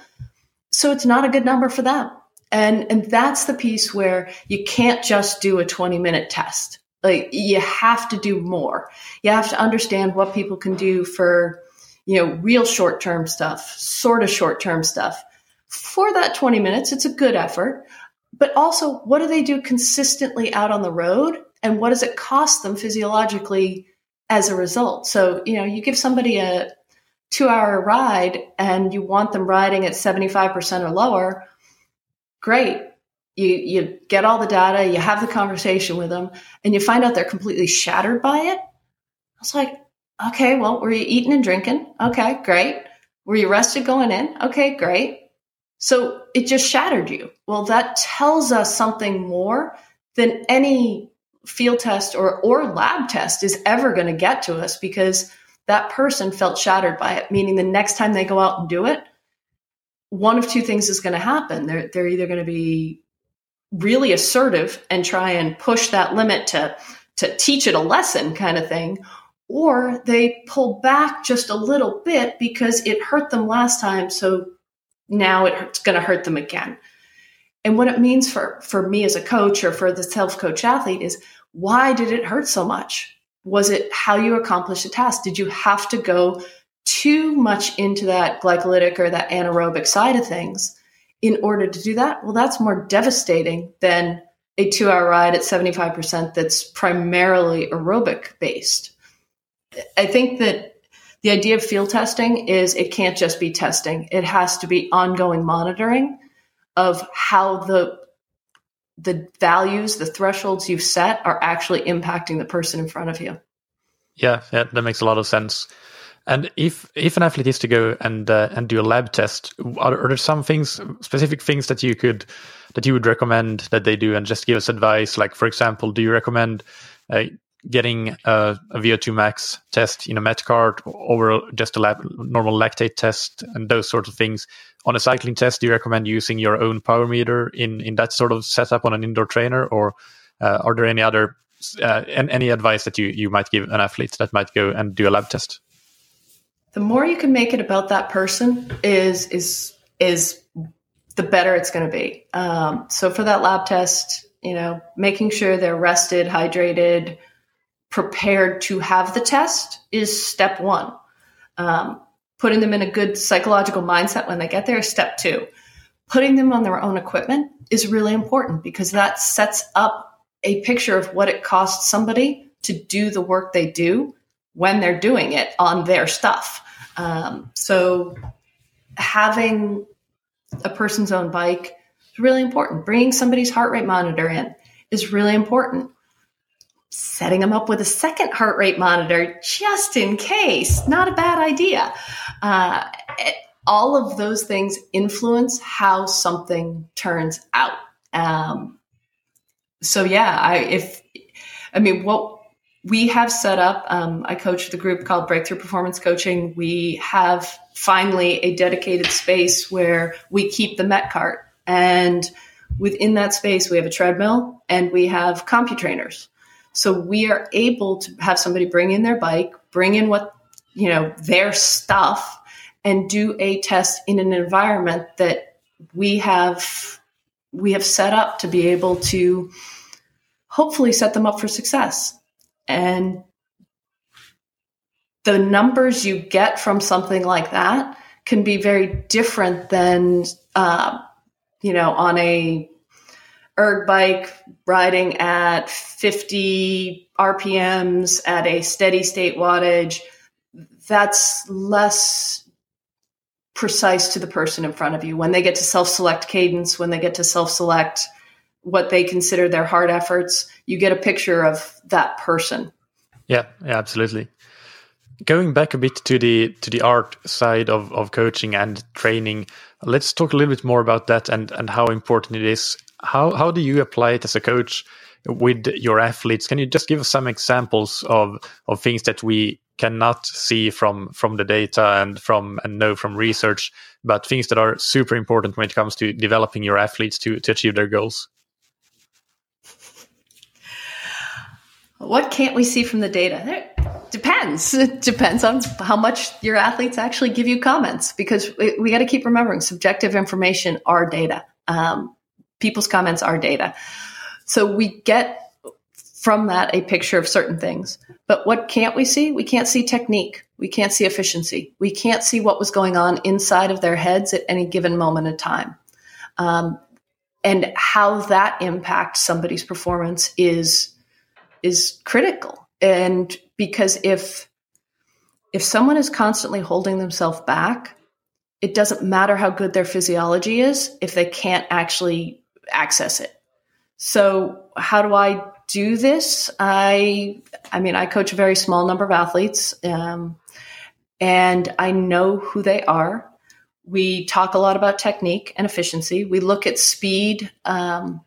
So it's not a good number for them. And, and that's the piece where you can't just do a 20 minute test. Like you have to do more. You have to understand what people can do for, you know, real short term stuff, sort of short term stuff. For that 20 minutes, it's a good effort. But also, what do they do consistently out on the road? And what does it cost them physiologically as a result? So, you know, you give somebody a two hour ride and you want them riding at 75% or lower great. You, you get all the data, you have the conversation with them, and you find out they're completely shattered by it. I was like, okay, well, were you eating and drinking? Okay, great. Were you rested going in? Okay, great. So it just shattered you. Well, that tells us something more than any field test or, or lab test is ever going to get to us because that person felt shattered by it, meaning the next time they go out and do it, one of two things is going to happen. They're, they're either going to be really assertive and try and push that limit to, to teach it a lesson kind of thing, or they pull back just a little bit because it hurt them last time. So now it's going to hurt them again. And what it means for, for me as a coach or for the self coach athlete is why did it hurt so much? Was it how you accomplished the task? Did you have to go too much into that glycolytic or that anaerobic side of things in order to do that, well, that's more devastating than a two hour ride at 75% that's primarily aerobic based. I think that the idea of field testing is it can't just be testing, it has to be ongoing monitoring of how the the values, the thresholds you've set are actually impacting the person in front of you. Yeah, yeah, that makes a lot of sense. And if if an athlete is to go and uh, and do a lab test, are, are, there some things, specific things that you could that you would recommend that they do, and just give us advice? Like, for example, do you recommend uh, getting a, a, VO2 max test in a Metcart over just a lab, normal lactate test and those sorts of things? On a cycling test, do you recommend using your own power meter in in that sort of setup on an indoor trainer, or uh, are there any other uh, any advice that you you might give an athlete that might go and do a lab test? the more you can make it about that person is is is the better it's going to be. Um, so for that lab test, you know, making sure they're rested, hydrated, prepared to have the test is step one. Um, putting them in a good psychological mindset when they get there is step two. Putting them on their own equipment is really important because that sets up a picture of what it costs somebody to do the work they do when they're doing it on their stuff. Um, so having a person's own bike is really important. Bringing somebody's heart rate monitor in is really important. Setting them up with a second heart rate monitor just in case, not a bad idea. Uh, it, all of those things influence how something turns out. Um, so yeah, I if I mean what we have set up, um, I coach the group called Breakthrough Performance Coaching. We have finally a dedicated space where we keep the Met cart. And within that space, we have a treadmill and we have CompuTrainers. So we are able to have somebody bring in their bike, bring in what, you know, their stuff and do a test in an environment that we have we have set up to be able to hopefully set them up for success. And the numbers you get from something like that can be very different than, uh, you know, on a erg bike riding at 50 RPMs at a steady state wattage. That's less precise to the person in front of you. When they get to self select cadence, when they get to self select what they consider their hard efforts, you get a picture of that person. Yeah, yeah, absolutely. Going back a bit to the to the art side of, of coaching and training, let's talk a little bit more about that and, and how important it is. How how do you apply it as a coach with your athletes? Can you just give us some examples of, of things that we cannot see from from the data and from and know from research, but things that are super important when it comes to developing your athletes to, to achieve their goals? What can't we see from the data? It depends. *laughs* It depends on how much your athletes actually give you comments because we, we got to keep remembering subjective information are data. Um, people's comments are data. So we get from that a picture of certain things. But what can't we see? We can't see technique. We can't see efficiency. We can't see what was going on inside of their heads at any given moment in time. Um, and how that impacts somebody's performance is is critical. And because if if someone is constantly holding themselves back, it doesn't matter how good their physiology is if they can't actually access it. So how do I do this. I, I mean, I coach a very small number of athletes, um, and I know who they are. We talk a lot about technique and efficiency. We look at speed um,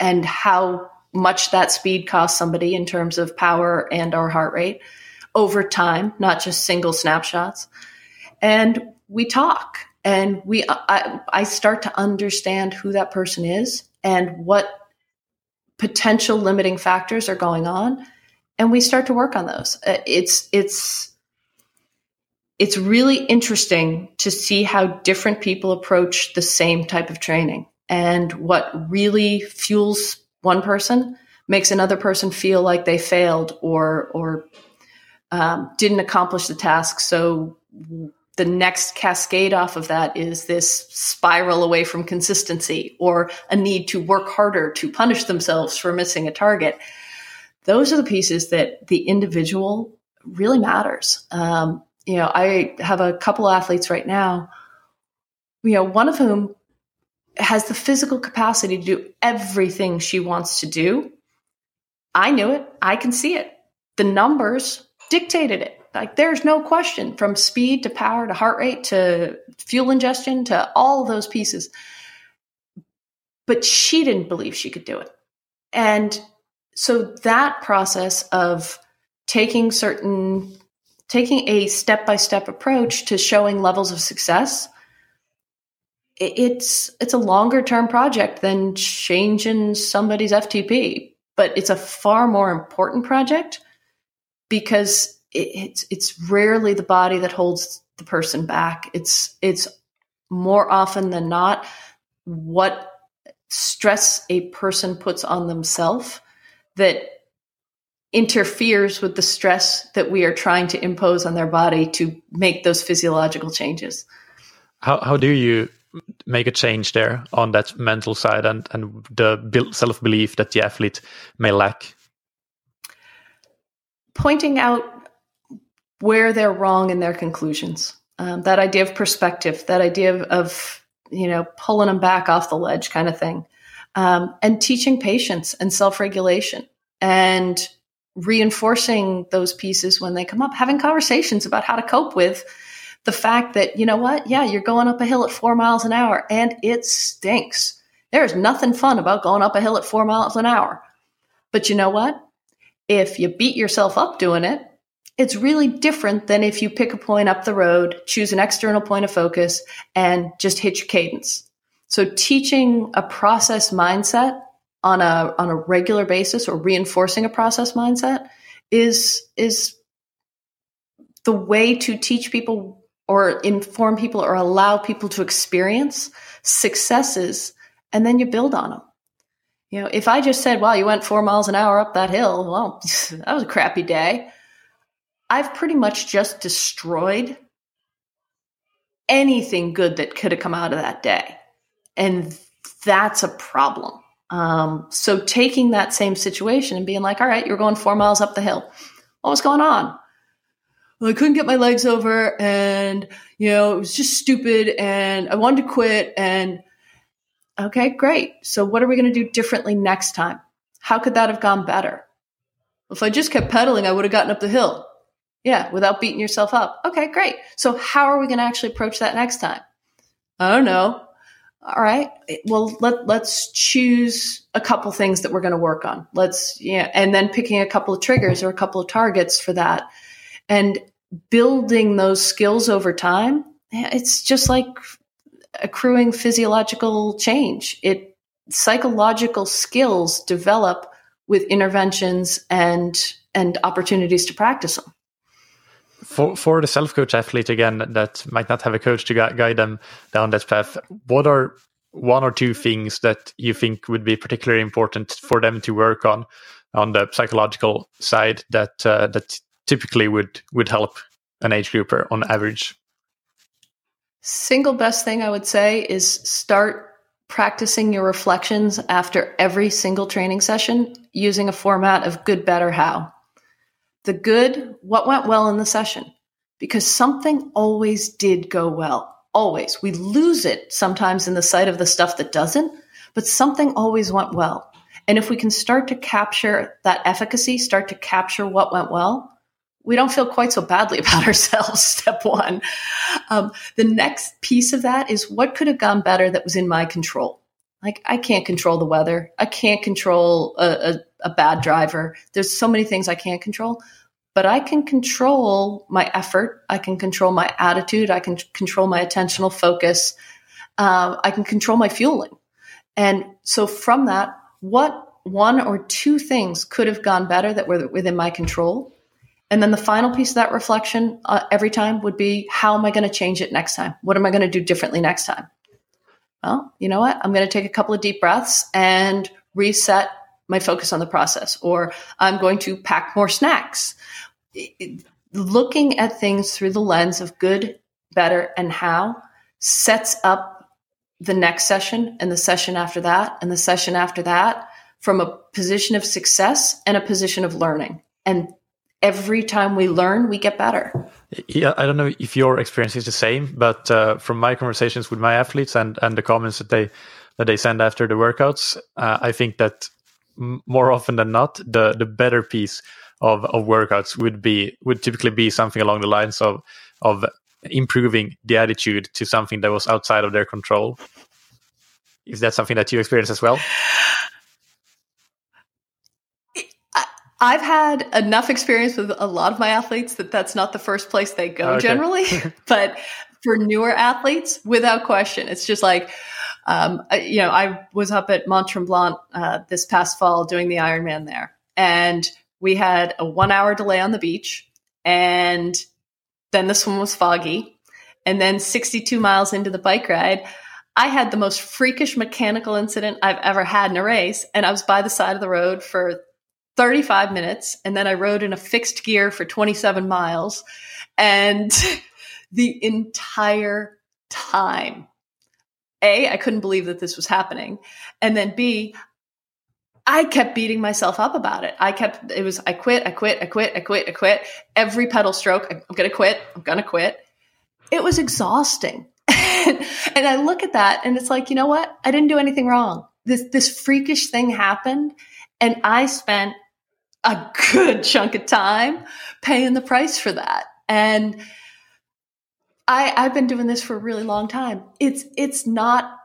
and how much that speed costs somebody in terms of power and our heart rate over time, not just single snapshots. And we talk and we I, I start to understand who that person is and what potential limiting factors are going on. And we start to work on those. Uh, it's it's it's really interesting to see how different people approach the same type of training and what really fuels one person makes another person feel like they failed or or um, didn't accomplish the task. So the next cascade off of that is this spiral away from consistency or a need to work harder to punish themselves for missing a target. Those are the pieces that the individual really matters. Um, you know, I have a couple athletes right now, you know, one of whom has the physical capacity to do everything she wants to do. I knew it. I can see it. The numbers dictated it. Like there's no question from speed to power to heart rate to fuel ingestion to all those pieces. But she didn't believe she could do it. And so that process of taking certain taking a step-by-step approach to showing levels of success it's it's a longer term project than changing somebody's FTP, but it's a far more important project because it's it's rarely the body that holds the person back. It's it's more often than not what stress a person puts on themselves that interferes with the stress that we are trying to impose on their body to make those physiological changes. How how do you make a change there on that mental side and and the self belief that the athlete may lack? Pointing out where they're wrong in their conclusions. Um, that idea of perspective, that idea of, of, you know pulling them back off the ledge, kind of thing, um, and teaching patience and self regulation and reinforcing those pieces when they come up, having conversations about how to cope with the fact that you know what, yeah, you're going up a hill at four miles an hour and it stinks. There's nothing fun about going up a hill at four miles an hour. But you know what? If you beat yourself up doing it, it's really different than if you pick a point up the road, choose an external point of focus, and just hit your cadence. So teaching a process mindset on a on a regular basis or reinforcing a process mindset is is the way to teach people or inform people or allow people to experience successes and then you build on them You know, if I just said, "Wow, you went four miles an hour up that hill," well, *laughs* that was a crappy day. I've pretty much just destroyed anything good that could have come out of that day, and that's a problem. Um, so taking that same situation and being like, "All right, you're going four miles up the hill. What was going on?" Well, I couldn't get my legs over, and you know, it was just stupid, and I wanted to quit, and Okay, great. So what are we going to do differently next time? How could that have gone better? If I just kept pedaling, I would have gotten up the hill. Yeah, without beating yourself up. Okay, great. So how are we going to actually approach that next time? I don't know. All right. Well, let let's choose a couple things that we're going to work on. Let's yeah, and then picking a couple of triggers or a couple of targets for that, and building those skills over time. It's just like accruing physiological change. It psychological skills develop with interventions and and opportunities to practice them. For for the self coach athlete again that might not have a coach to guide them down that path, what are one or two things that you think would be particularly important for them to work on on the psychological side that uh, that typically would would help an age grouper on average? Single best thing I would say is start practicing your reflections after every single training session using a format of good, better, how. The good, what went well in the session? Because something always did go well. Always. We lose it sometimes in the sight of the stuff that doesn't, but something always went well. And if we can start to capture that efficacy, start to capture what went well, we don't feel quite so badly *laughs* about ourselves. Step one. Um, the next piece of that is what could have gone better that was in my control. Like I can't control the weather. I can't control a, a, a bad driver. There's so many things I can't control, but I can control my effort. I can control my attitude. I can control my attentional focus. Uh, I can control my fueling. And so from that, what one or two things could have gone better that were within my control and then the final piece of that reflection uh, every time would be how am I going to change it next time? What am I going to do differently next time? Well, you know what? I'm going to take a couple of deep breaths and reset my focus on the process, or I'm going to pack more snacks. Looking at things through the lens of good, better, and how sets up the next session and the session after that and the session after that from a position of success and a position of learning. And every time we learn, we get better. Yeah, I don't know if your experience is the same, but uh, from my conversations with my athletes and and the comments that they that they send after the workouts, uh, I think that more often than not, the the better piece of of workouts would be would typically be something along the lines of of improving the attitude to something that was outside of their control. Is that something that you experience as well? I've had enough experience with a lot of my athletes that that's not the first place they go okay. generally. *laughs* but for newer athletes, without question, it's just like, um, you know, I was up at Mont Tremblant uh, this past fall doing the Ironman there, and we had a one hour delay on the beach, and then this one was foggy, and then 62 miles into the bike ride, I had the most freakish mechanical incident I've ever had in a race, and I was by the side of the road for 35 minutes and then I rode in a fixed gear for 27 miles. And *laughs* the entire time, A, I couldn't believe that this was happening. And then B, I kept beating myself up about it. I kept, it was, I quit, I quit, I quit, I quit, I quit. Every pedal stroke, I'm going to quit, I'm going to quit. It was exhausting. *laughs* and I look at that and it's like, you know what? I didn't do anything wrong. This, this freakish thing happened and I spent a good chunk of time paying the price for that. And I, I've been doing this for a really long time. It's it's not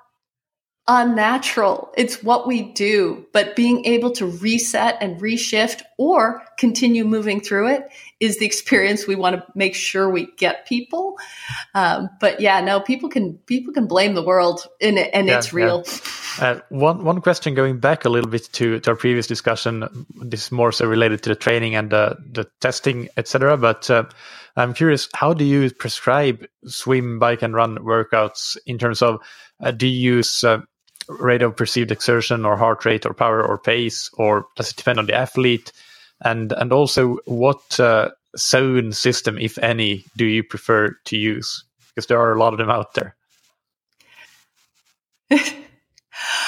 unnatural. It's what we do. But being able to reset and reshift or continue moving through it is the experience we want to make sure we get people. Um, but yeah, no, people can people can blame the world in it, and yeah, it's real. Yeah. Uh, one one question going back a little bit to, to our previous discussion. This is more so related to the training and the the testing, etc. But uh, I'm curious, how do you prescribe swim, bike, and run workouts in terms of uh, do you use uh, rate of perceived exertion or heart rate or power or pace, or does it depend on the athlete? And and also, what uh, zone system, if any, do you prefer to use? Because there are a lot of them out there. *laughs*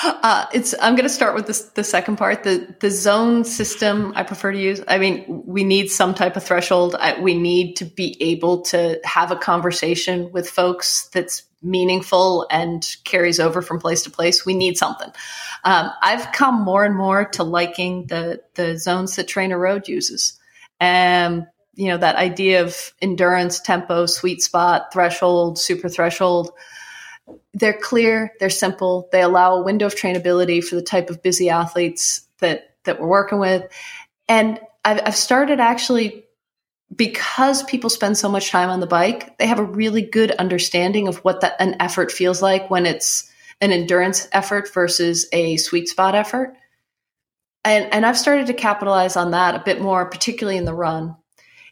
Uh, it's. I'm going to start with this, the second part. The the zone system I prefer to use. I mean, we need some type of threshold. I, we need to be able to have a conversation with folks that's meaningful and carries over from place to place. We need something. Um, I've come more and more to liking the the zones that TrainerRoad uses, and you know that idea of endurance, tempo, sweet spot, threshold, super threshold they're clear, they're simple, they allow a window of trainability for the type of busy athletes that that we're working with. And I've, I've started actually because people spend so much time on the bike, they have a really good understanding of what that an effort feels like when it's an endurance effort versus a sweet spot effort. And, and I've started to capitalize on that a bit more, particularly in the run.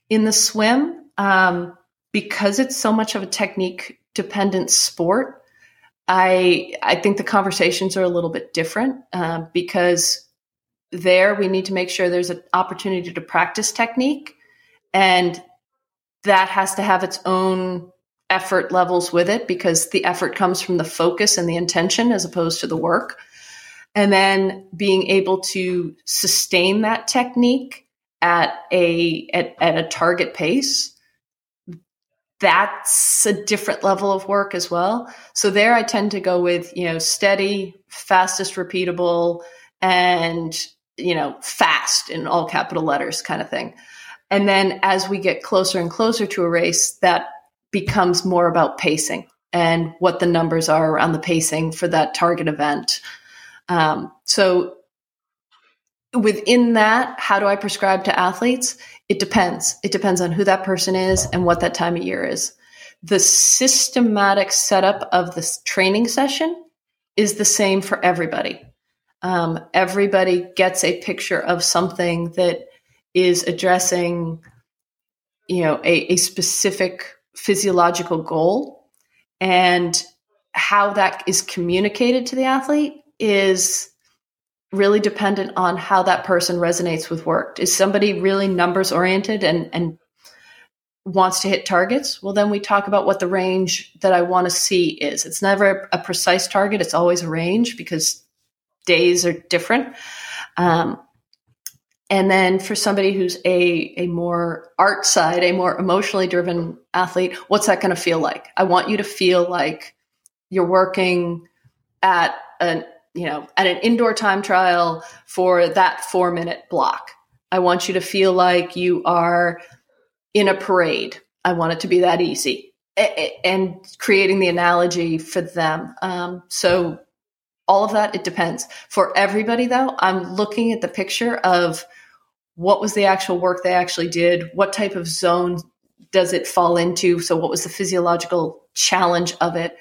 In the swim, um, because it's so much of a technique dependent sport, I I think the conversations are a little bit different uh, because there we need to make sure there's an opportunity to practice technique, and that has to have its own effort levels with it because the effort comes from the focus and the intention as opposed to the work. And then being able to sustain that technique at a at, at a target pace that's a different level of work as well. So there I tend to go with, you know, steady, fastest repeatable and, you know, fast in all capital letters kind of thing. And then as we get closer and closer to a race, that becomes more about pacing and what the numbers are around the pacing for that target event. Um, so within that, how do I prescribe to athletes? It depends. It depends on who that person is and what that time of year is. The systematic setup of this training session is the same for everybody. Um, everybody gets a picture of something that is addressing, you know, a, a specific physiological goal, and how that is communicated to the athlete is really dependent on how that person resonates with work. Is somebody really numbers oriented and, and wants to hit targets? Well, then we talk about what the range that I want to see is. It's never a precise target, it's always a range because days are different. Um, and then for somebody who's a, a more art side, a more emotionally driven athlete, what's that going to feel like? I want you to feel like you're working at an you know, at an indoor time trial for that four minute block. I want you to feel like you are in a parade. I want it to be that easy. And creating the analogy for them. Um, so, all of that, it depends. For everybody, though, I'm looking at the picture of what was the actual work they actually did, what type of zone does it fall into. So, what was the physiological challenge of it?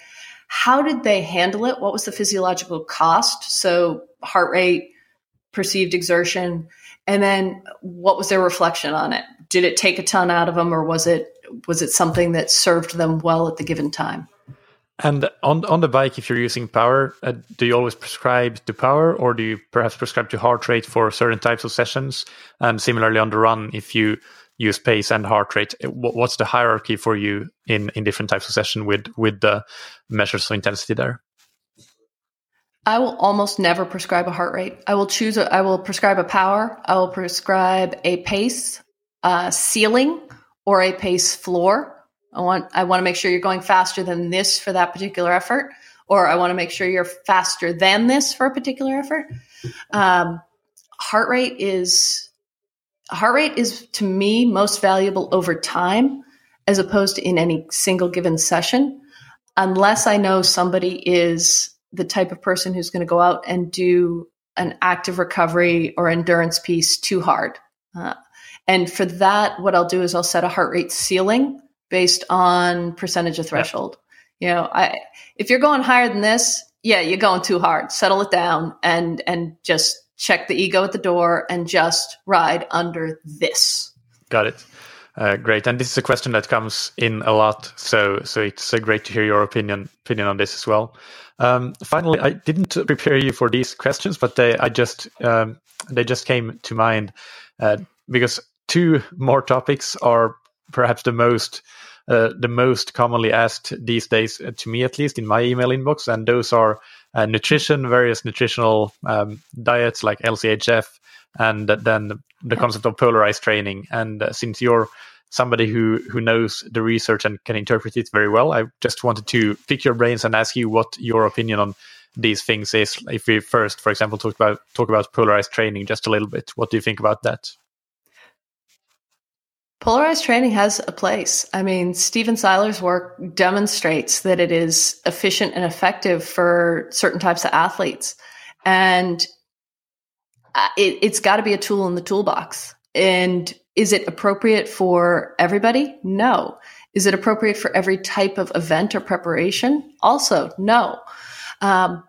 How did they handle it? What was the physiological cost? So, heart rate, perceived exertion, and then what was their reflection on it? Did it take a ton out of them, or was it was it something that served them well at the given time? And on on the bike, if you're using power, uh, do you always prescribe to power, or do you perhaps prescribe to heart rate for certain types of sessions? And similarly on the run, if you use pace and heart rate. What's the hierarchy for you in in different types of session with with the measures of intensity there? I will almost never prescribe a heart rate. I will choose. A, I will prescribe a power. I will prescribe a pace uh, ceiling or a pace floor. I want. I want to make sure you're going faster than this for that particular effort, or I want to make sure you're faster than this for a particular effort. Um, heart rate is heart rate is to me most valuable over time as opposed to in any single given session unless i know somebody is the type of person who's going to go out and do an active recovery or endurance piece too hard. Uh, and for that what i'll do is i'll set a heart rate ceiling based on percentage of threshold. You know i if you're going higher than this yeah you're going too hard. Settle it down and and just check the ego at the door and just ride under this. Got it. Uh, great, and this is a question that comes in a lot, so so it's uh, great to hear your opinion opinion on this as well. Um, finally, I didn't prepare you for these questions, but they I just um, they just came to mind uh, because two more topics are perhaps the most uh, the most commonly asked these days, uh, to me at least, in my email inbox, and those are uh, nutrition, various nutritional um, diets like LCHF, and then the concept of polarized training. And uh, since you're somebody who who knows the research and can interpret it very well, I just wanted to pick your brains and ask you what your opinion on these things is. If we first, for example, talk about talk about polarized training just a little bit, what do you think about that? Polarized training has a place. I mean, Stephen Seiler's work demonstrates that it is efficient and effective for certain types of athletes. And uh, it, it's got to be a tool in the toolbox. And is it appropriate for everybody? No. Is it appropriate for every type of event or preparation? Also, no. Um,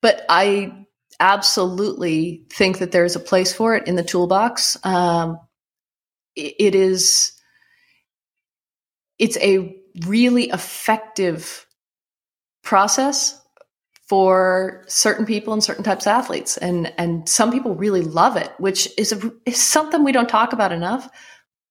but I absolutely think that there's a place for it in the toolbox. Um, it is it's a really effective process for certain people and certain types of athletes and and some people really love it which is a, is something we don't talk about enough.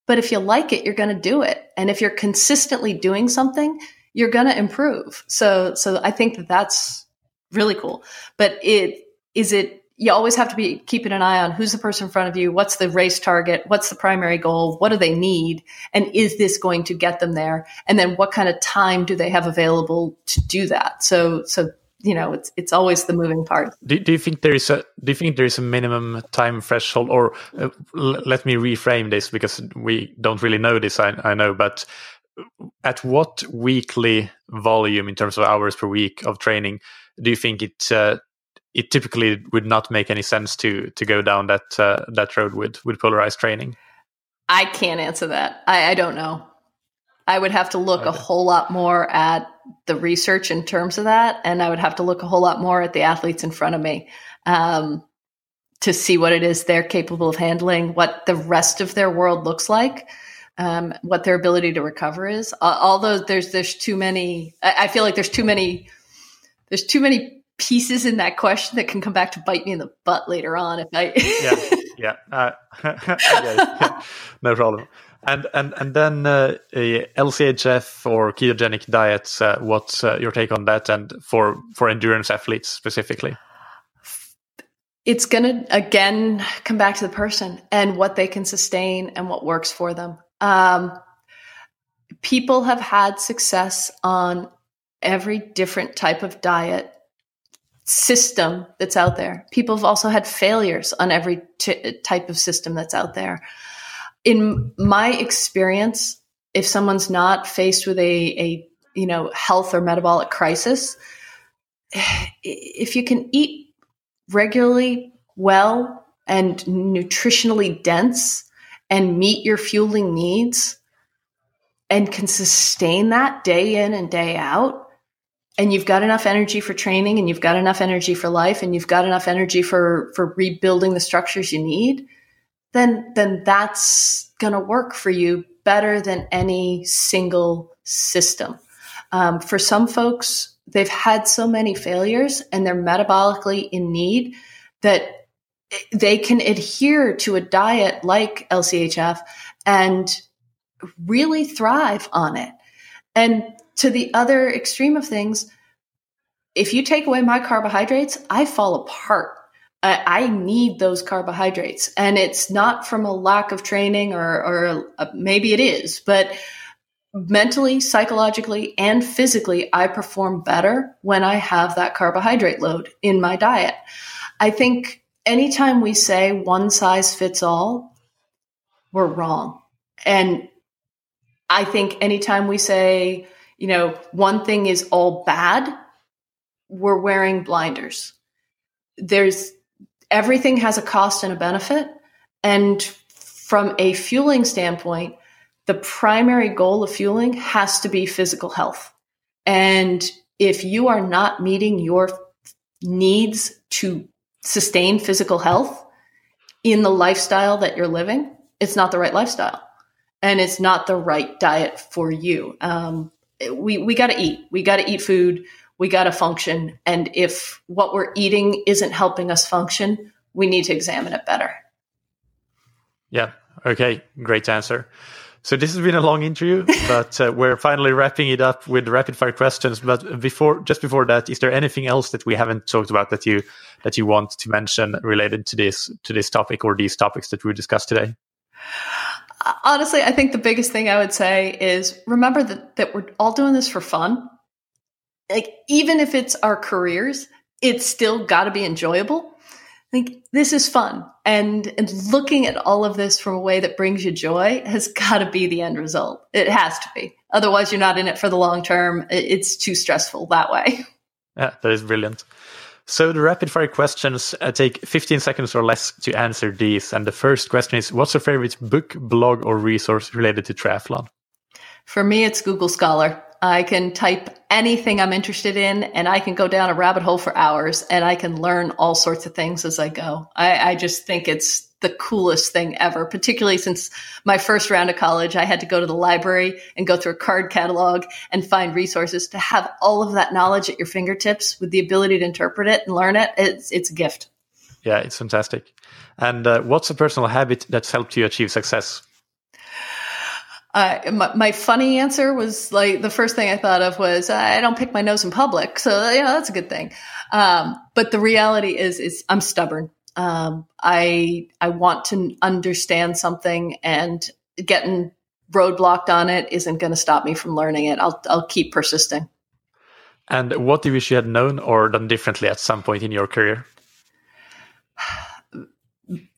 But if you like it you're going to do it. And if you're consistently doing something you're going to improve. So so i think that that's really cool. But it is it you always have to be keeping an eye on who's the person in front of you, what's the race target, what's the primary goal, what do they need, and is this going to get them there? And then what kind of time do they have available to do that? So, so you know, it's it's always the moving part. Do, do you think there is a do you think there is a minimum time threshold, or uh, let me reframe this because we don't really know this. I, I know, but at what weekly volume in terms of hours per week of training do you think it uh, it typically would not make any sense to to go down that uh, that road with with polarized training. I can't answer that. I, I don't know. I would have to look okay. a whole lot more at the research in terms of that, and I would have to look a whole lot more at the athletes in front of me um, to see what it is they're capable of handling, what the rest of their world looks like. Um, what their ability to recover is. Uh, although there's there's too many, I, I feel like there's too many there's too many pieces in that question that can come back to bite me in the butt later on if I yeah *laughs* yeah, uh, *laughs* yeah *laughs* no problem. And and and then uh, LCHF or ketogenic diets uh, what's uh, your take on that and for for endurance athletes specifically? It's going to again come back to the person and what they can sustain and what works for them. Um, people have had success on every different type of diet system that's out there. People have also had failures on every t- type of system that's out there. In my experience, if someone's not faced with a, a you know health or metabolic crisis, if you can eat regularly, well, and nutritionally dense, and meet your fueling needs, and can sustain that day in and day out, and you've got enough energy for training and you've got enough energy for life and you've got enough energy for for rebuilding the structures you need then then that's going to work for you better than any single system. Um, for some folks they've had so many failures and they're metabolically in need that they can adhere to a diet like lchf and really thrive on it. And to the other extreme of things, if you take away my carbohydrates, I fall apart. I, I need those carbohydrates. And it's not from a lack of training or, or a, maybe it is, but mentally, psychologically, and physically, I perform better when I have that carbohydrate load in my diet. I think anytime we say one size fits all, we're wrong. And I think anytime we say, you know, one thing is all bad, we're wearing blinders. There's everything has a cost and a benefit. And from a fueling standpoint, the primary goal of fueling has to be physical health. And if you are not meeting your needs to sustain physical health in the lifestyle that you're living, it's not the right lifestyle and it's not the right diet for you. Um, we we got to eat. We got to eat food. we got to function. And if what we're eating isn't helping us function, we need to examine it better. Yeah. Okay. Great answer. So this has been a long interview, *laughs* but uh, we're finally wrapping it up with rapid fire questions. But before, just before that, is there anything else that we haven't talked about that you that you want to mention related to this to this topic or these topics that we discussed today? Honestly, I think the biggest thing I would say is remember that that we're all doing this for fun. Like even if it's our careers, it's still got to be enjoyable. Like this is fun. And and looking at all of this from a way that brings you joy has got to be the end result. It has to be. Otherwise you're not in it for the long term. It's too stressful that way. Yeah that is brilliant so the rapid fire questions uh, take 15 seconds or less to answer these. And the first question is what's your favorite book blog or resource related to triathlon? For me it's google scholar. I can type anything I'm interested in and I can go down a rabbit hole for hours and I can learn all sorts of things as I go. I, I, just think it's the coolest thing ever, particularly since my first round of college, I had to go to the library and go through a card catalog and find resources to have all of that knowledge at your fingertips with the ability to interpret it and learn it. It's, it's a gift. Yeah, it's fantastic. And uh, what's a personal habit that's helped you achieve success? Uh, my, my, funny answer was like the first thing I thought of was I don't pick my nose in public, so you know that's a good thing. Um, but the reality is, is I'm stubborn. Um, I I want to understand something, and getting roadblocked on it isn't going to stop me from learning it. I'll I'll keep persisting. And what do you wish you had known or done differently at some point in your career?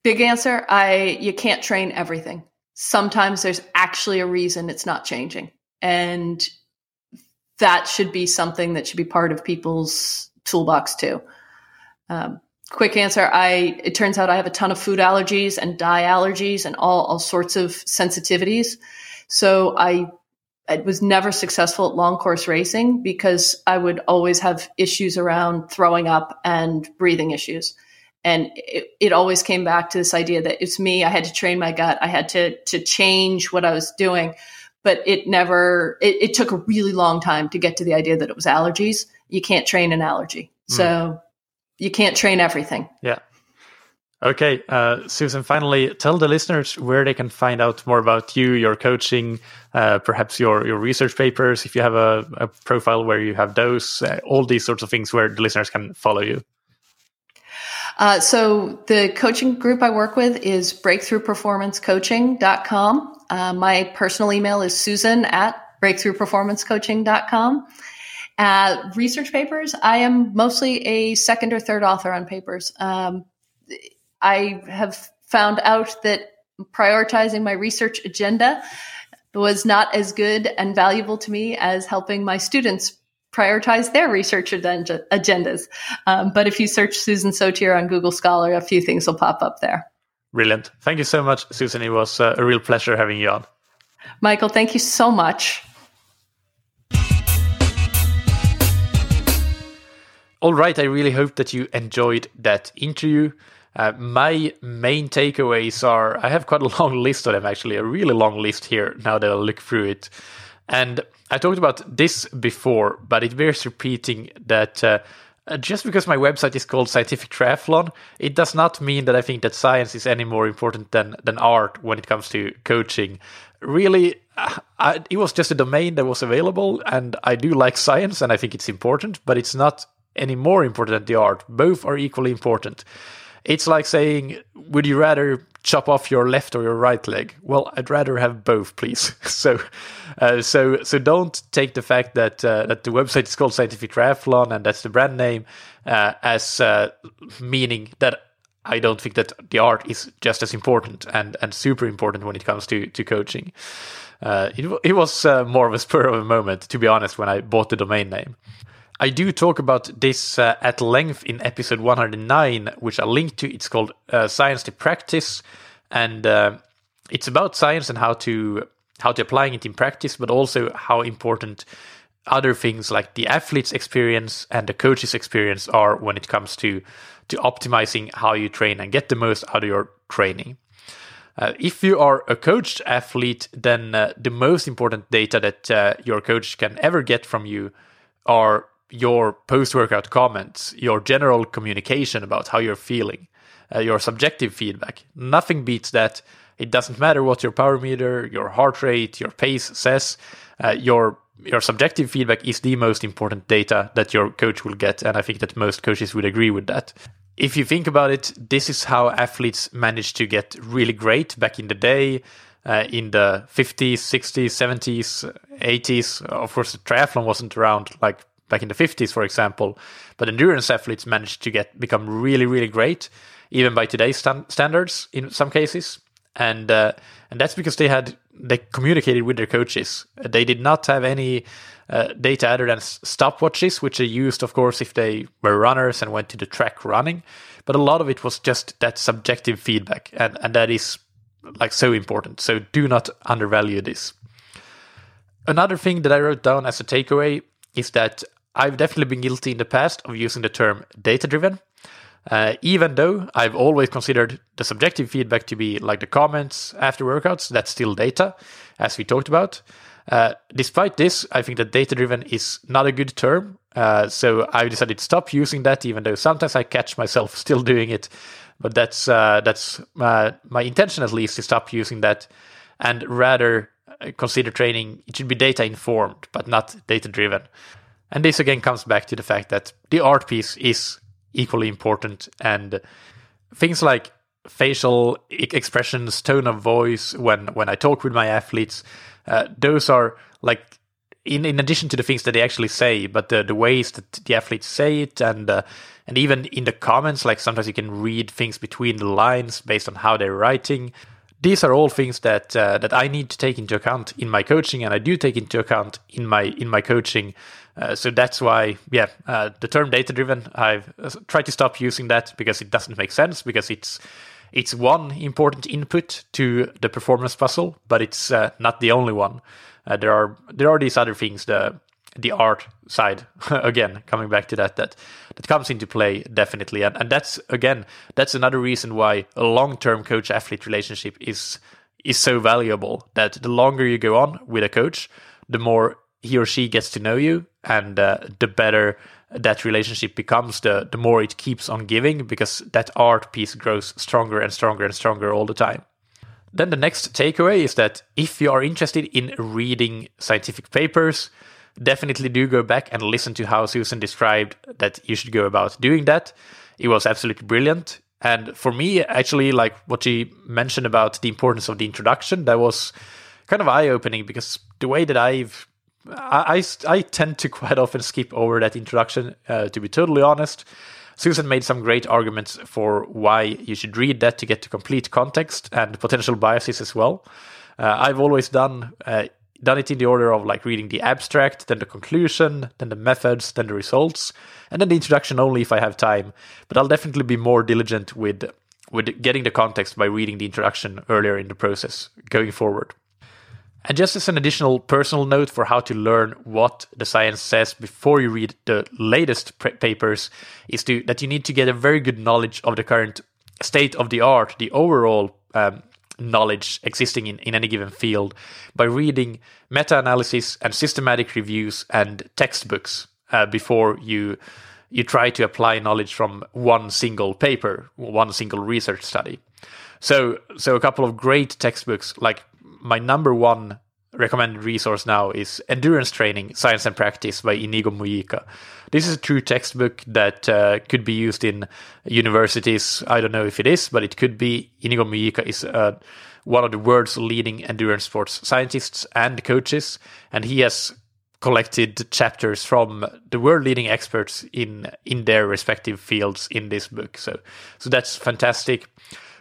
Big answer: I you can't train everything sometimes there's actually a reason it's not changing. And that should be something that should be part of people's toolbox too. Um, quick answer. I it turns out I have a ton of food allergies and dye allergies and all, all sorts of sensitivities. So I I was never successful at long course racing because I would always have issues around throwing up and breathing issues. And it, it, always came back to this idea that it's me. I had to train my gut. I had to to change what i was doing. But it never it, it took a really long time to get to the idea that it was allergies. You can't train an allergy. Mm. so you can't train everything yeah okay uh, susan finally tell the listeners where they can find out more about you your coaching uh, perhaps your your research papers if you have a, a profile where you have those uh, all these sorts of things where the listeners can follow you uh, so the coaching group I work with is breakthroughperformancecoaching.com. Uh, my personal email is susan at breakthroughperformancecoaching.com. Uh, research papers, I am mostly a second or third author on papers. Um, I have found out that prioritizing my research agenda was not as good and valuable to me as helping my students prioritize their research agendas. Um, but if you search Susan Sotir on Google Scholar, a few things will pop up there. Brilliant. Thank you so much, Susan. It was uh, a real pleasure having you on. Michael, thank you so much. All right. I really hope that you enjoyed that interview. Uh, my main takeaways are I have quite a *laughs* long list of them, actually, a really long list here now that I look through it. And I talked about this before, but it bears repeating that uh, just because my website is called Scientific Triathlon, it does not mean that I think that science is any more important than, than art when it comes to coaching. Really, I, it was just a domain that was available, and I do like science and I think it's important, but it's not any more important than the art. Both are equally important. It's like saying, would you rather chop off your left or your right leg? Well, I'd rather have both, please. *laughs* so, uh, so, so don't take the fact that uh, that the website is called Scientific Triathlon and that's the brand name uh, as uh, meaning that I don't think that the art is just as important and and super important when it comes to to coaching. Uh, it, it was uh, more of a spur of a moment, to be honest, when I bought the domain name. I do talk about this uh, at length in episode 109, which I linked to. It's called uh, Science to Practice, and uh, it's about science and how to how to applying it in practice, but also how important other things like the athlete's experience and the coach's experience are when it comes to to optimizing how you train and get the most out of your training. Uh, if you are a coached athlete, then uh, the most important data that uh, your coach can ever get from you are your post workout comments, your general communication about how you're feeling, uh, your subjective feedback. Nothing beats that. It doesn't matter what your power meter, your heart rate, your pace says. Uh, your your subjective feedback is the most important data that your coach will get, and I think that most coaches would agree with that. If you think about it, this is how athletes managed to get really great back in the day. Uh, in the 50s, 60s, 70s, 80s. Of course, the triathlon wasn't around like back in the 50s, for example, but endurance athletes managed to get become really, really great, even by today's st- standards in some cases. And uh, and that's because they had they communicated with their coaches. They did not have any uh, data other than stopwatches, which they used, of course, if they were runners and went to the track running. But a lot of it was just that subjective feedback, and and that is like so important. So do not undervalue this. Another thing that I wrote down as a takeaway is that I've definitely been guilty in the past of using the term data driven. Uh, even though I've always considered the subjective feedback to be like the comments after workouts, that's still data, as we talked about. Uh, despite this, I think that data driven is not a good term. Uh, so I decided to stop using that, even though sometimes I catch myself *laughs* still doing it but that's uh, that's uh, my intention at least to stop using that and rather uh, consider training it should be data informed but not data driven and this again comes back to the fact that the art piece is equally important and things like facial expressions tone of voice when when i talk with my athletes uh, those are like in, in addition to the things that they actually say, but the, the ways that the athletes say it, and uh, and even in the comments, like sometimes you can read things between the lines based on how they're writing. These are all things that uh, that I need to take into account in my coaching, and I do take into account in my in my coaching. Uh, so that's why, yeah, uh, the term data driven. I've uh, tried to stop using that because it doesn't make sense because it's it's one important input to the performance puzzle, but it's uh, not the only one uh, there are there are these other things the the art side *laughs* again coming back to that that that comes into play definitely and, and that's again that's another reason why a long-term coach athlete relationship is is so valuable that the longer you go on with a coach the more he or she gets to know you and uh, the better that relationship becomes the the more it keeps on giving because that art piece grows stronger and stronger and stronger all the time then the next takeaway is that if you are interested in reading scientific papers, definitely do go back and listen to how Susan described that you should go about doing that. It was absolutely brilliant. And for me, actually, like what she mentioned about the importance of the introduction, that was kind of eye opening because the way that I've I, I, I, tend to quite often skip over that introduction, uh, to be totally honest. Susan made some great arguments for why you should read that to get to complete context and potential biases as well. Uh, I've always done uh, done it in the order of like reading the abstract, then the conclusion, then the methods, then the results, and then the introduction only if I have time. But I'll definitely be more diligent with with getting the context by reading the introduction earlier in the process going forward. And just as an additional personal note for how to learn what the science says before you read the latest papers is to, that you need to get a very good knowledge of the current state of the art, the overall um, knowledge existing in, in any given field by reading meta-analysis and systematic reviews and textbooks uh, before you you try to apply knowledge from one single paper, one single research study. So, so a couple of great textbooks like my number one recommended resource now is Endurance Training Science and Practice by Inigo Mujika. This is a true textbook that uh, could be used in universities. I don't know if it is, but it could be. Inigo Mujika is uh, one of the world's leading endurance sports scientists and coaches, and he has collected chapters from the world leading experts in in their respective fields in this book. So so that's fantastic.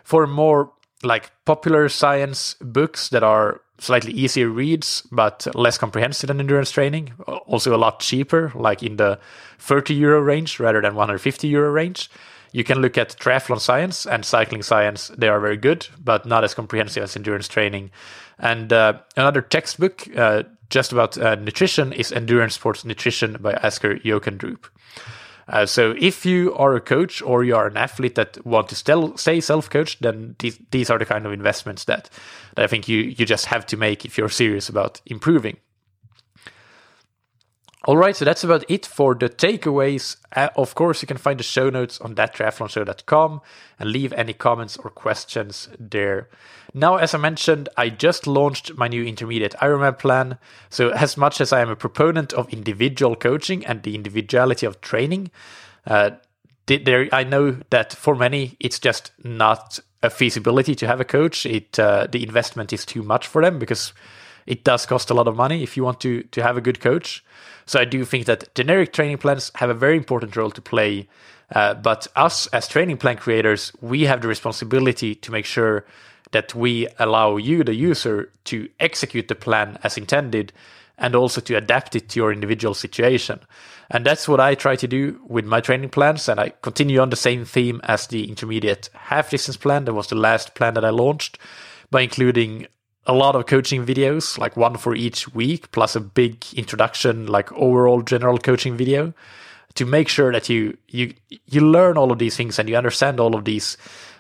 For more like popular science books that are slightly easier reads but less comprehensive than endurance training. Also a lot cheaper like in the 30 euro range rather than 150 euro range. You can look at triathlon science and cycling science. They are very good but not as comprehensive as endurance training. And uh, another textbook uh, just about uh, nutrition is endurance sports nutrition by Asker Jeukendrup uh, so if you are a coach or you are an athlete that want to still stay self-coached, then these, these are the kind of investments that, that I think you, you just have to make if you're serious about improving. All right, so that's about it for the takeaways. Uh, of course, you can find the show notes on thattriathlonshow.com and leave any comments or questions there. Now, as I mentioned, I just launched my new intermediate Ironman plan. So, as much as I am a proponent of individual coaching and the individuality of training, uh, there I know that for many it's just not a feasibility to have a coach. It uh, the investment is too much for them because it does cost a lot of money if you want to to have a good coach. So I do think that generic training plans have a very important role to play. Uh, but us as training plan creators, we have the responsibility to make sure that we allow you, the user, to execute the plan as intended and also to adapt it to your individual situation. And that's what I try to do with my training plans. And I continue on the same theme as the intermediate half distance plan. That was the last plan that I launched by including a lot of coaching videos, like one for each week, plus a big introduction, like overall general coaching video, to make sure that you you you learn all of these things and you understand all of these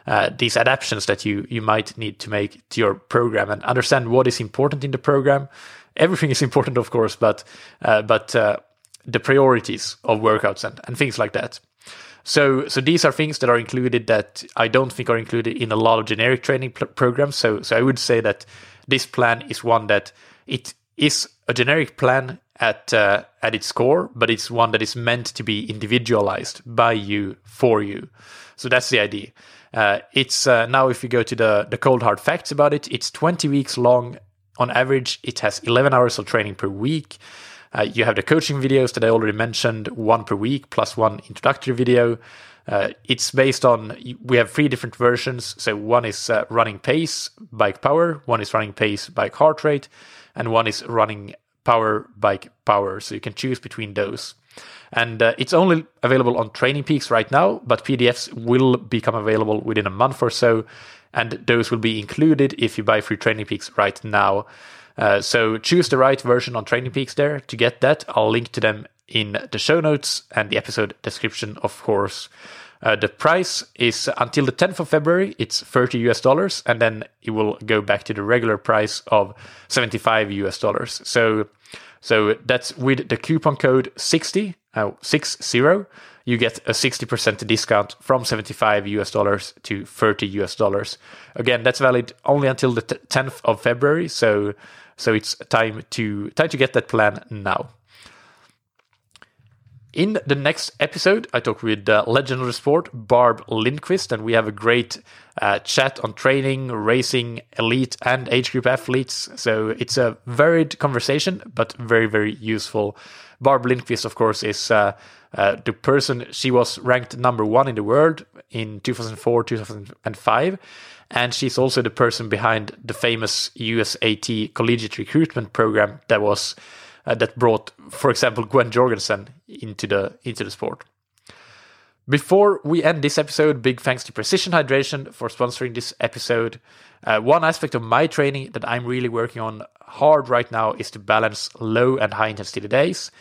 uh, these adaptations that you you might need to make to your program and understand what is important in the program. Everything is *laughs* important, of course, but uh, but uh, the priorities of workouts and, and things like that. So, so these are things that are included that I don't think are included in a lot of generic training programs. So, so I would say that this plan is one that it is a generic plan at uh, at its core, but it's one that is meant to be individualized by you for you. So that's the idea. Uh, it's uh, now if you go to the the cold hard facts about it, it's 20 weeks long on average. It has 11 hours of training per week. Uh, you have the coaching videos that I already mentioned, one per week plus one introductory video. Uh, it's based on we have three different versions. So one is uh, running pace, bike power. One is running pace, bike heart rate, and one is running power, bike power. So you can choose between those. And uh, it's only available on Training Peaks right now, but PDFs will become available within a month or so, and those will be included if you buy free Training Peaks right now. Uh, so choose the right version on Training Peaks there to get that. I'll link to them in the show notes and the episode description, of course. Uh, the price is until the 10th of February, it's 30 US dollars, and then it will go back to the regular price of 75 US dollars. So, so that's with the coupon code 60, uh, 60, you get a 60% discount from 75 US dollars to 30 US dollars. Again, that's valid only until the 10th of February. So, so it's time to time to get that plan now. In the next episode, I talk with uh, legend of the sport, Barb Lindquist, and we have a great uh, chat on training, racing, elite, and age group athletes. So it's a varied conversation, but very, very useful. Barb Lindquist, of course, is uh, uh the person, she was ranked number one in the world in 2004, 2005. And she's also the person behind the famous USAT collegiate recruitment program that was uh, that brought, for example, Gwen Jorgensen into the into the sport. Before we end this episode, big thanks to Precision Hydration for sponsoring this episode. Uh, one aspect of my training that I'm really working on hard right now is to balance low and high intensity days.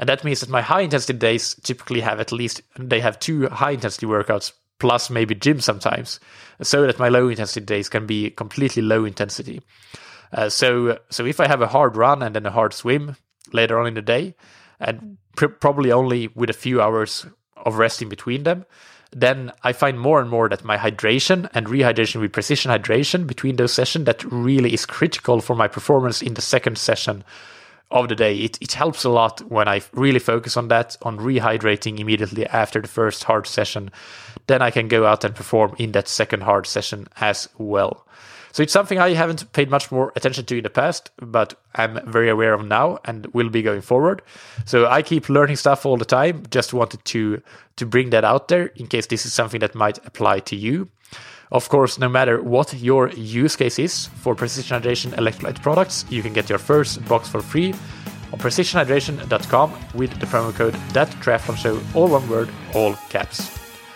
And that means that my high intensity days typically have at least they have two high intensity workouts plus maybe gym sometimes, so that my low intensity days can be completely low intensity. Uh, so so if I have a hard run and then a hard swim later on in the day, and pr- probably only with a few hours of rest in between them, then I find more and more that my hydration and rehydration with precision hydration between those sessions that really is critical for my performance in the second session of the day. It, it helps a lot when I really focus on that, on rehydrating immediately after the first hard session. Then I can go out and perform in that second hard session as well. So it's something I haven't paid much more attention to in the past, but I'm very aware of now and will be going forward. So I keep learning stuff all the time. Just wanted to to bring that out there in case this is something that might apply to you. Of course, no matter what your use case is for Precision Hydration electrolyte products, you can get your first box for free on precisionhydration.com with the promo code that triathlon show all one word all caps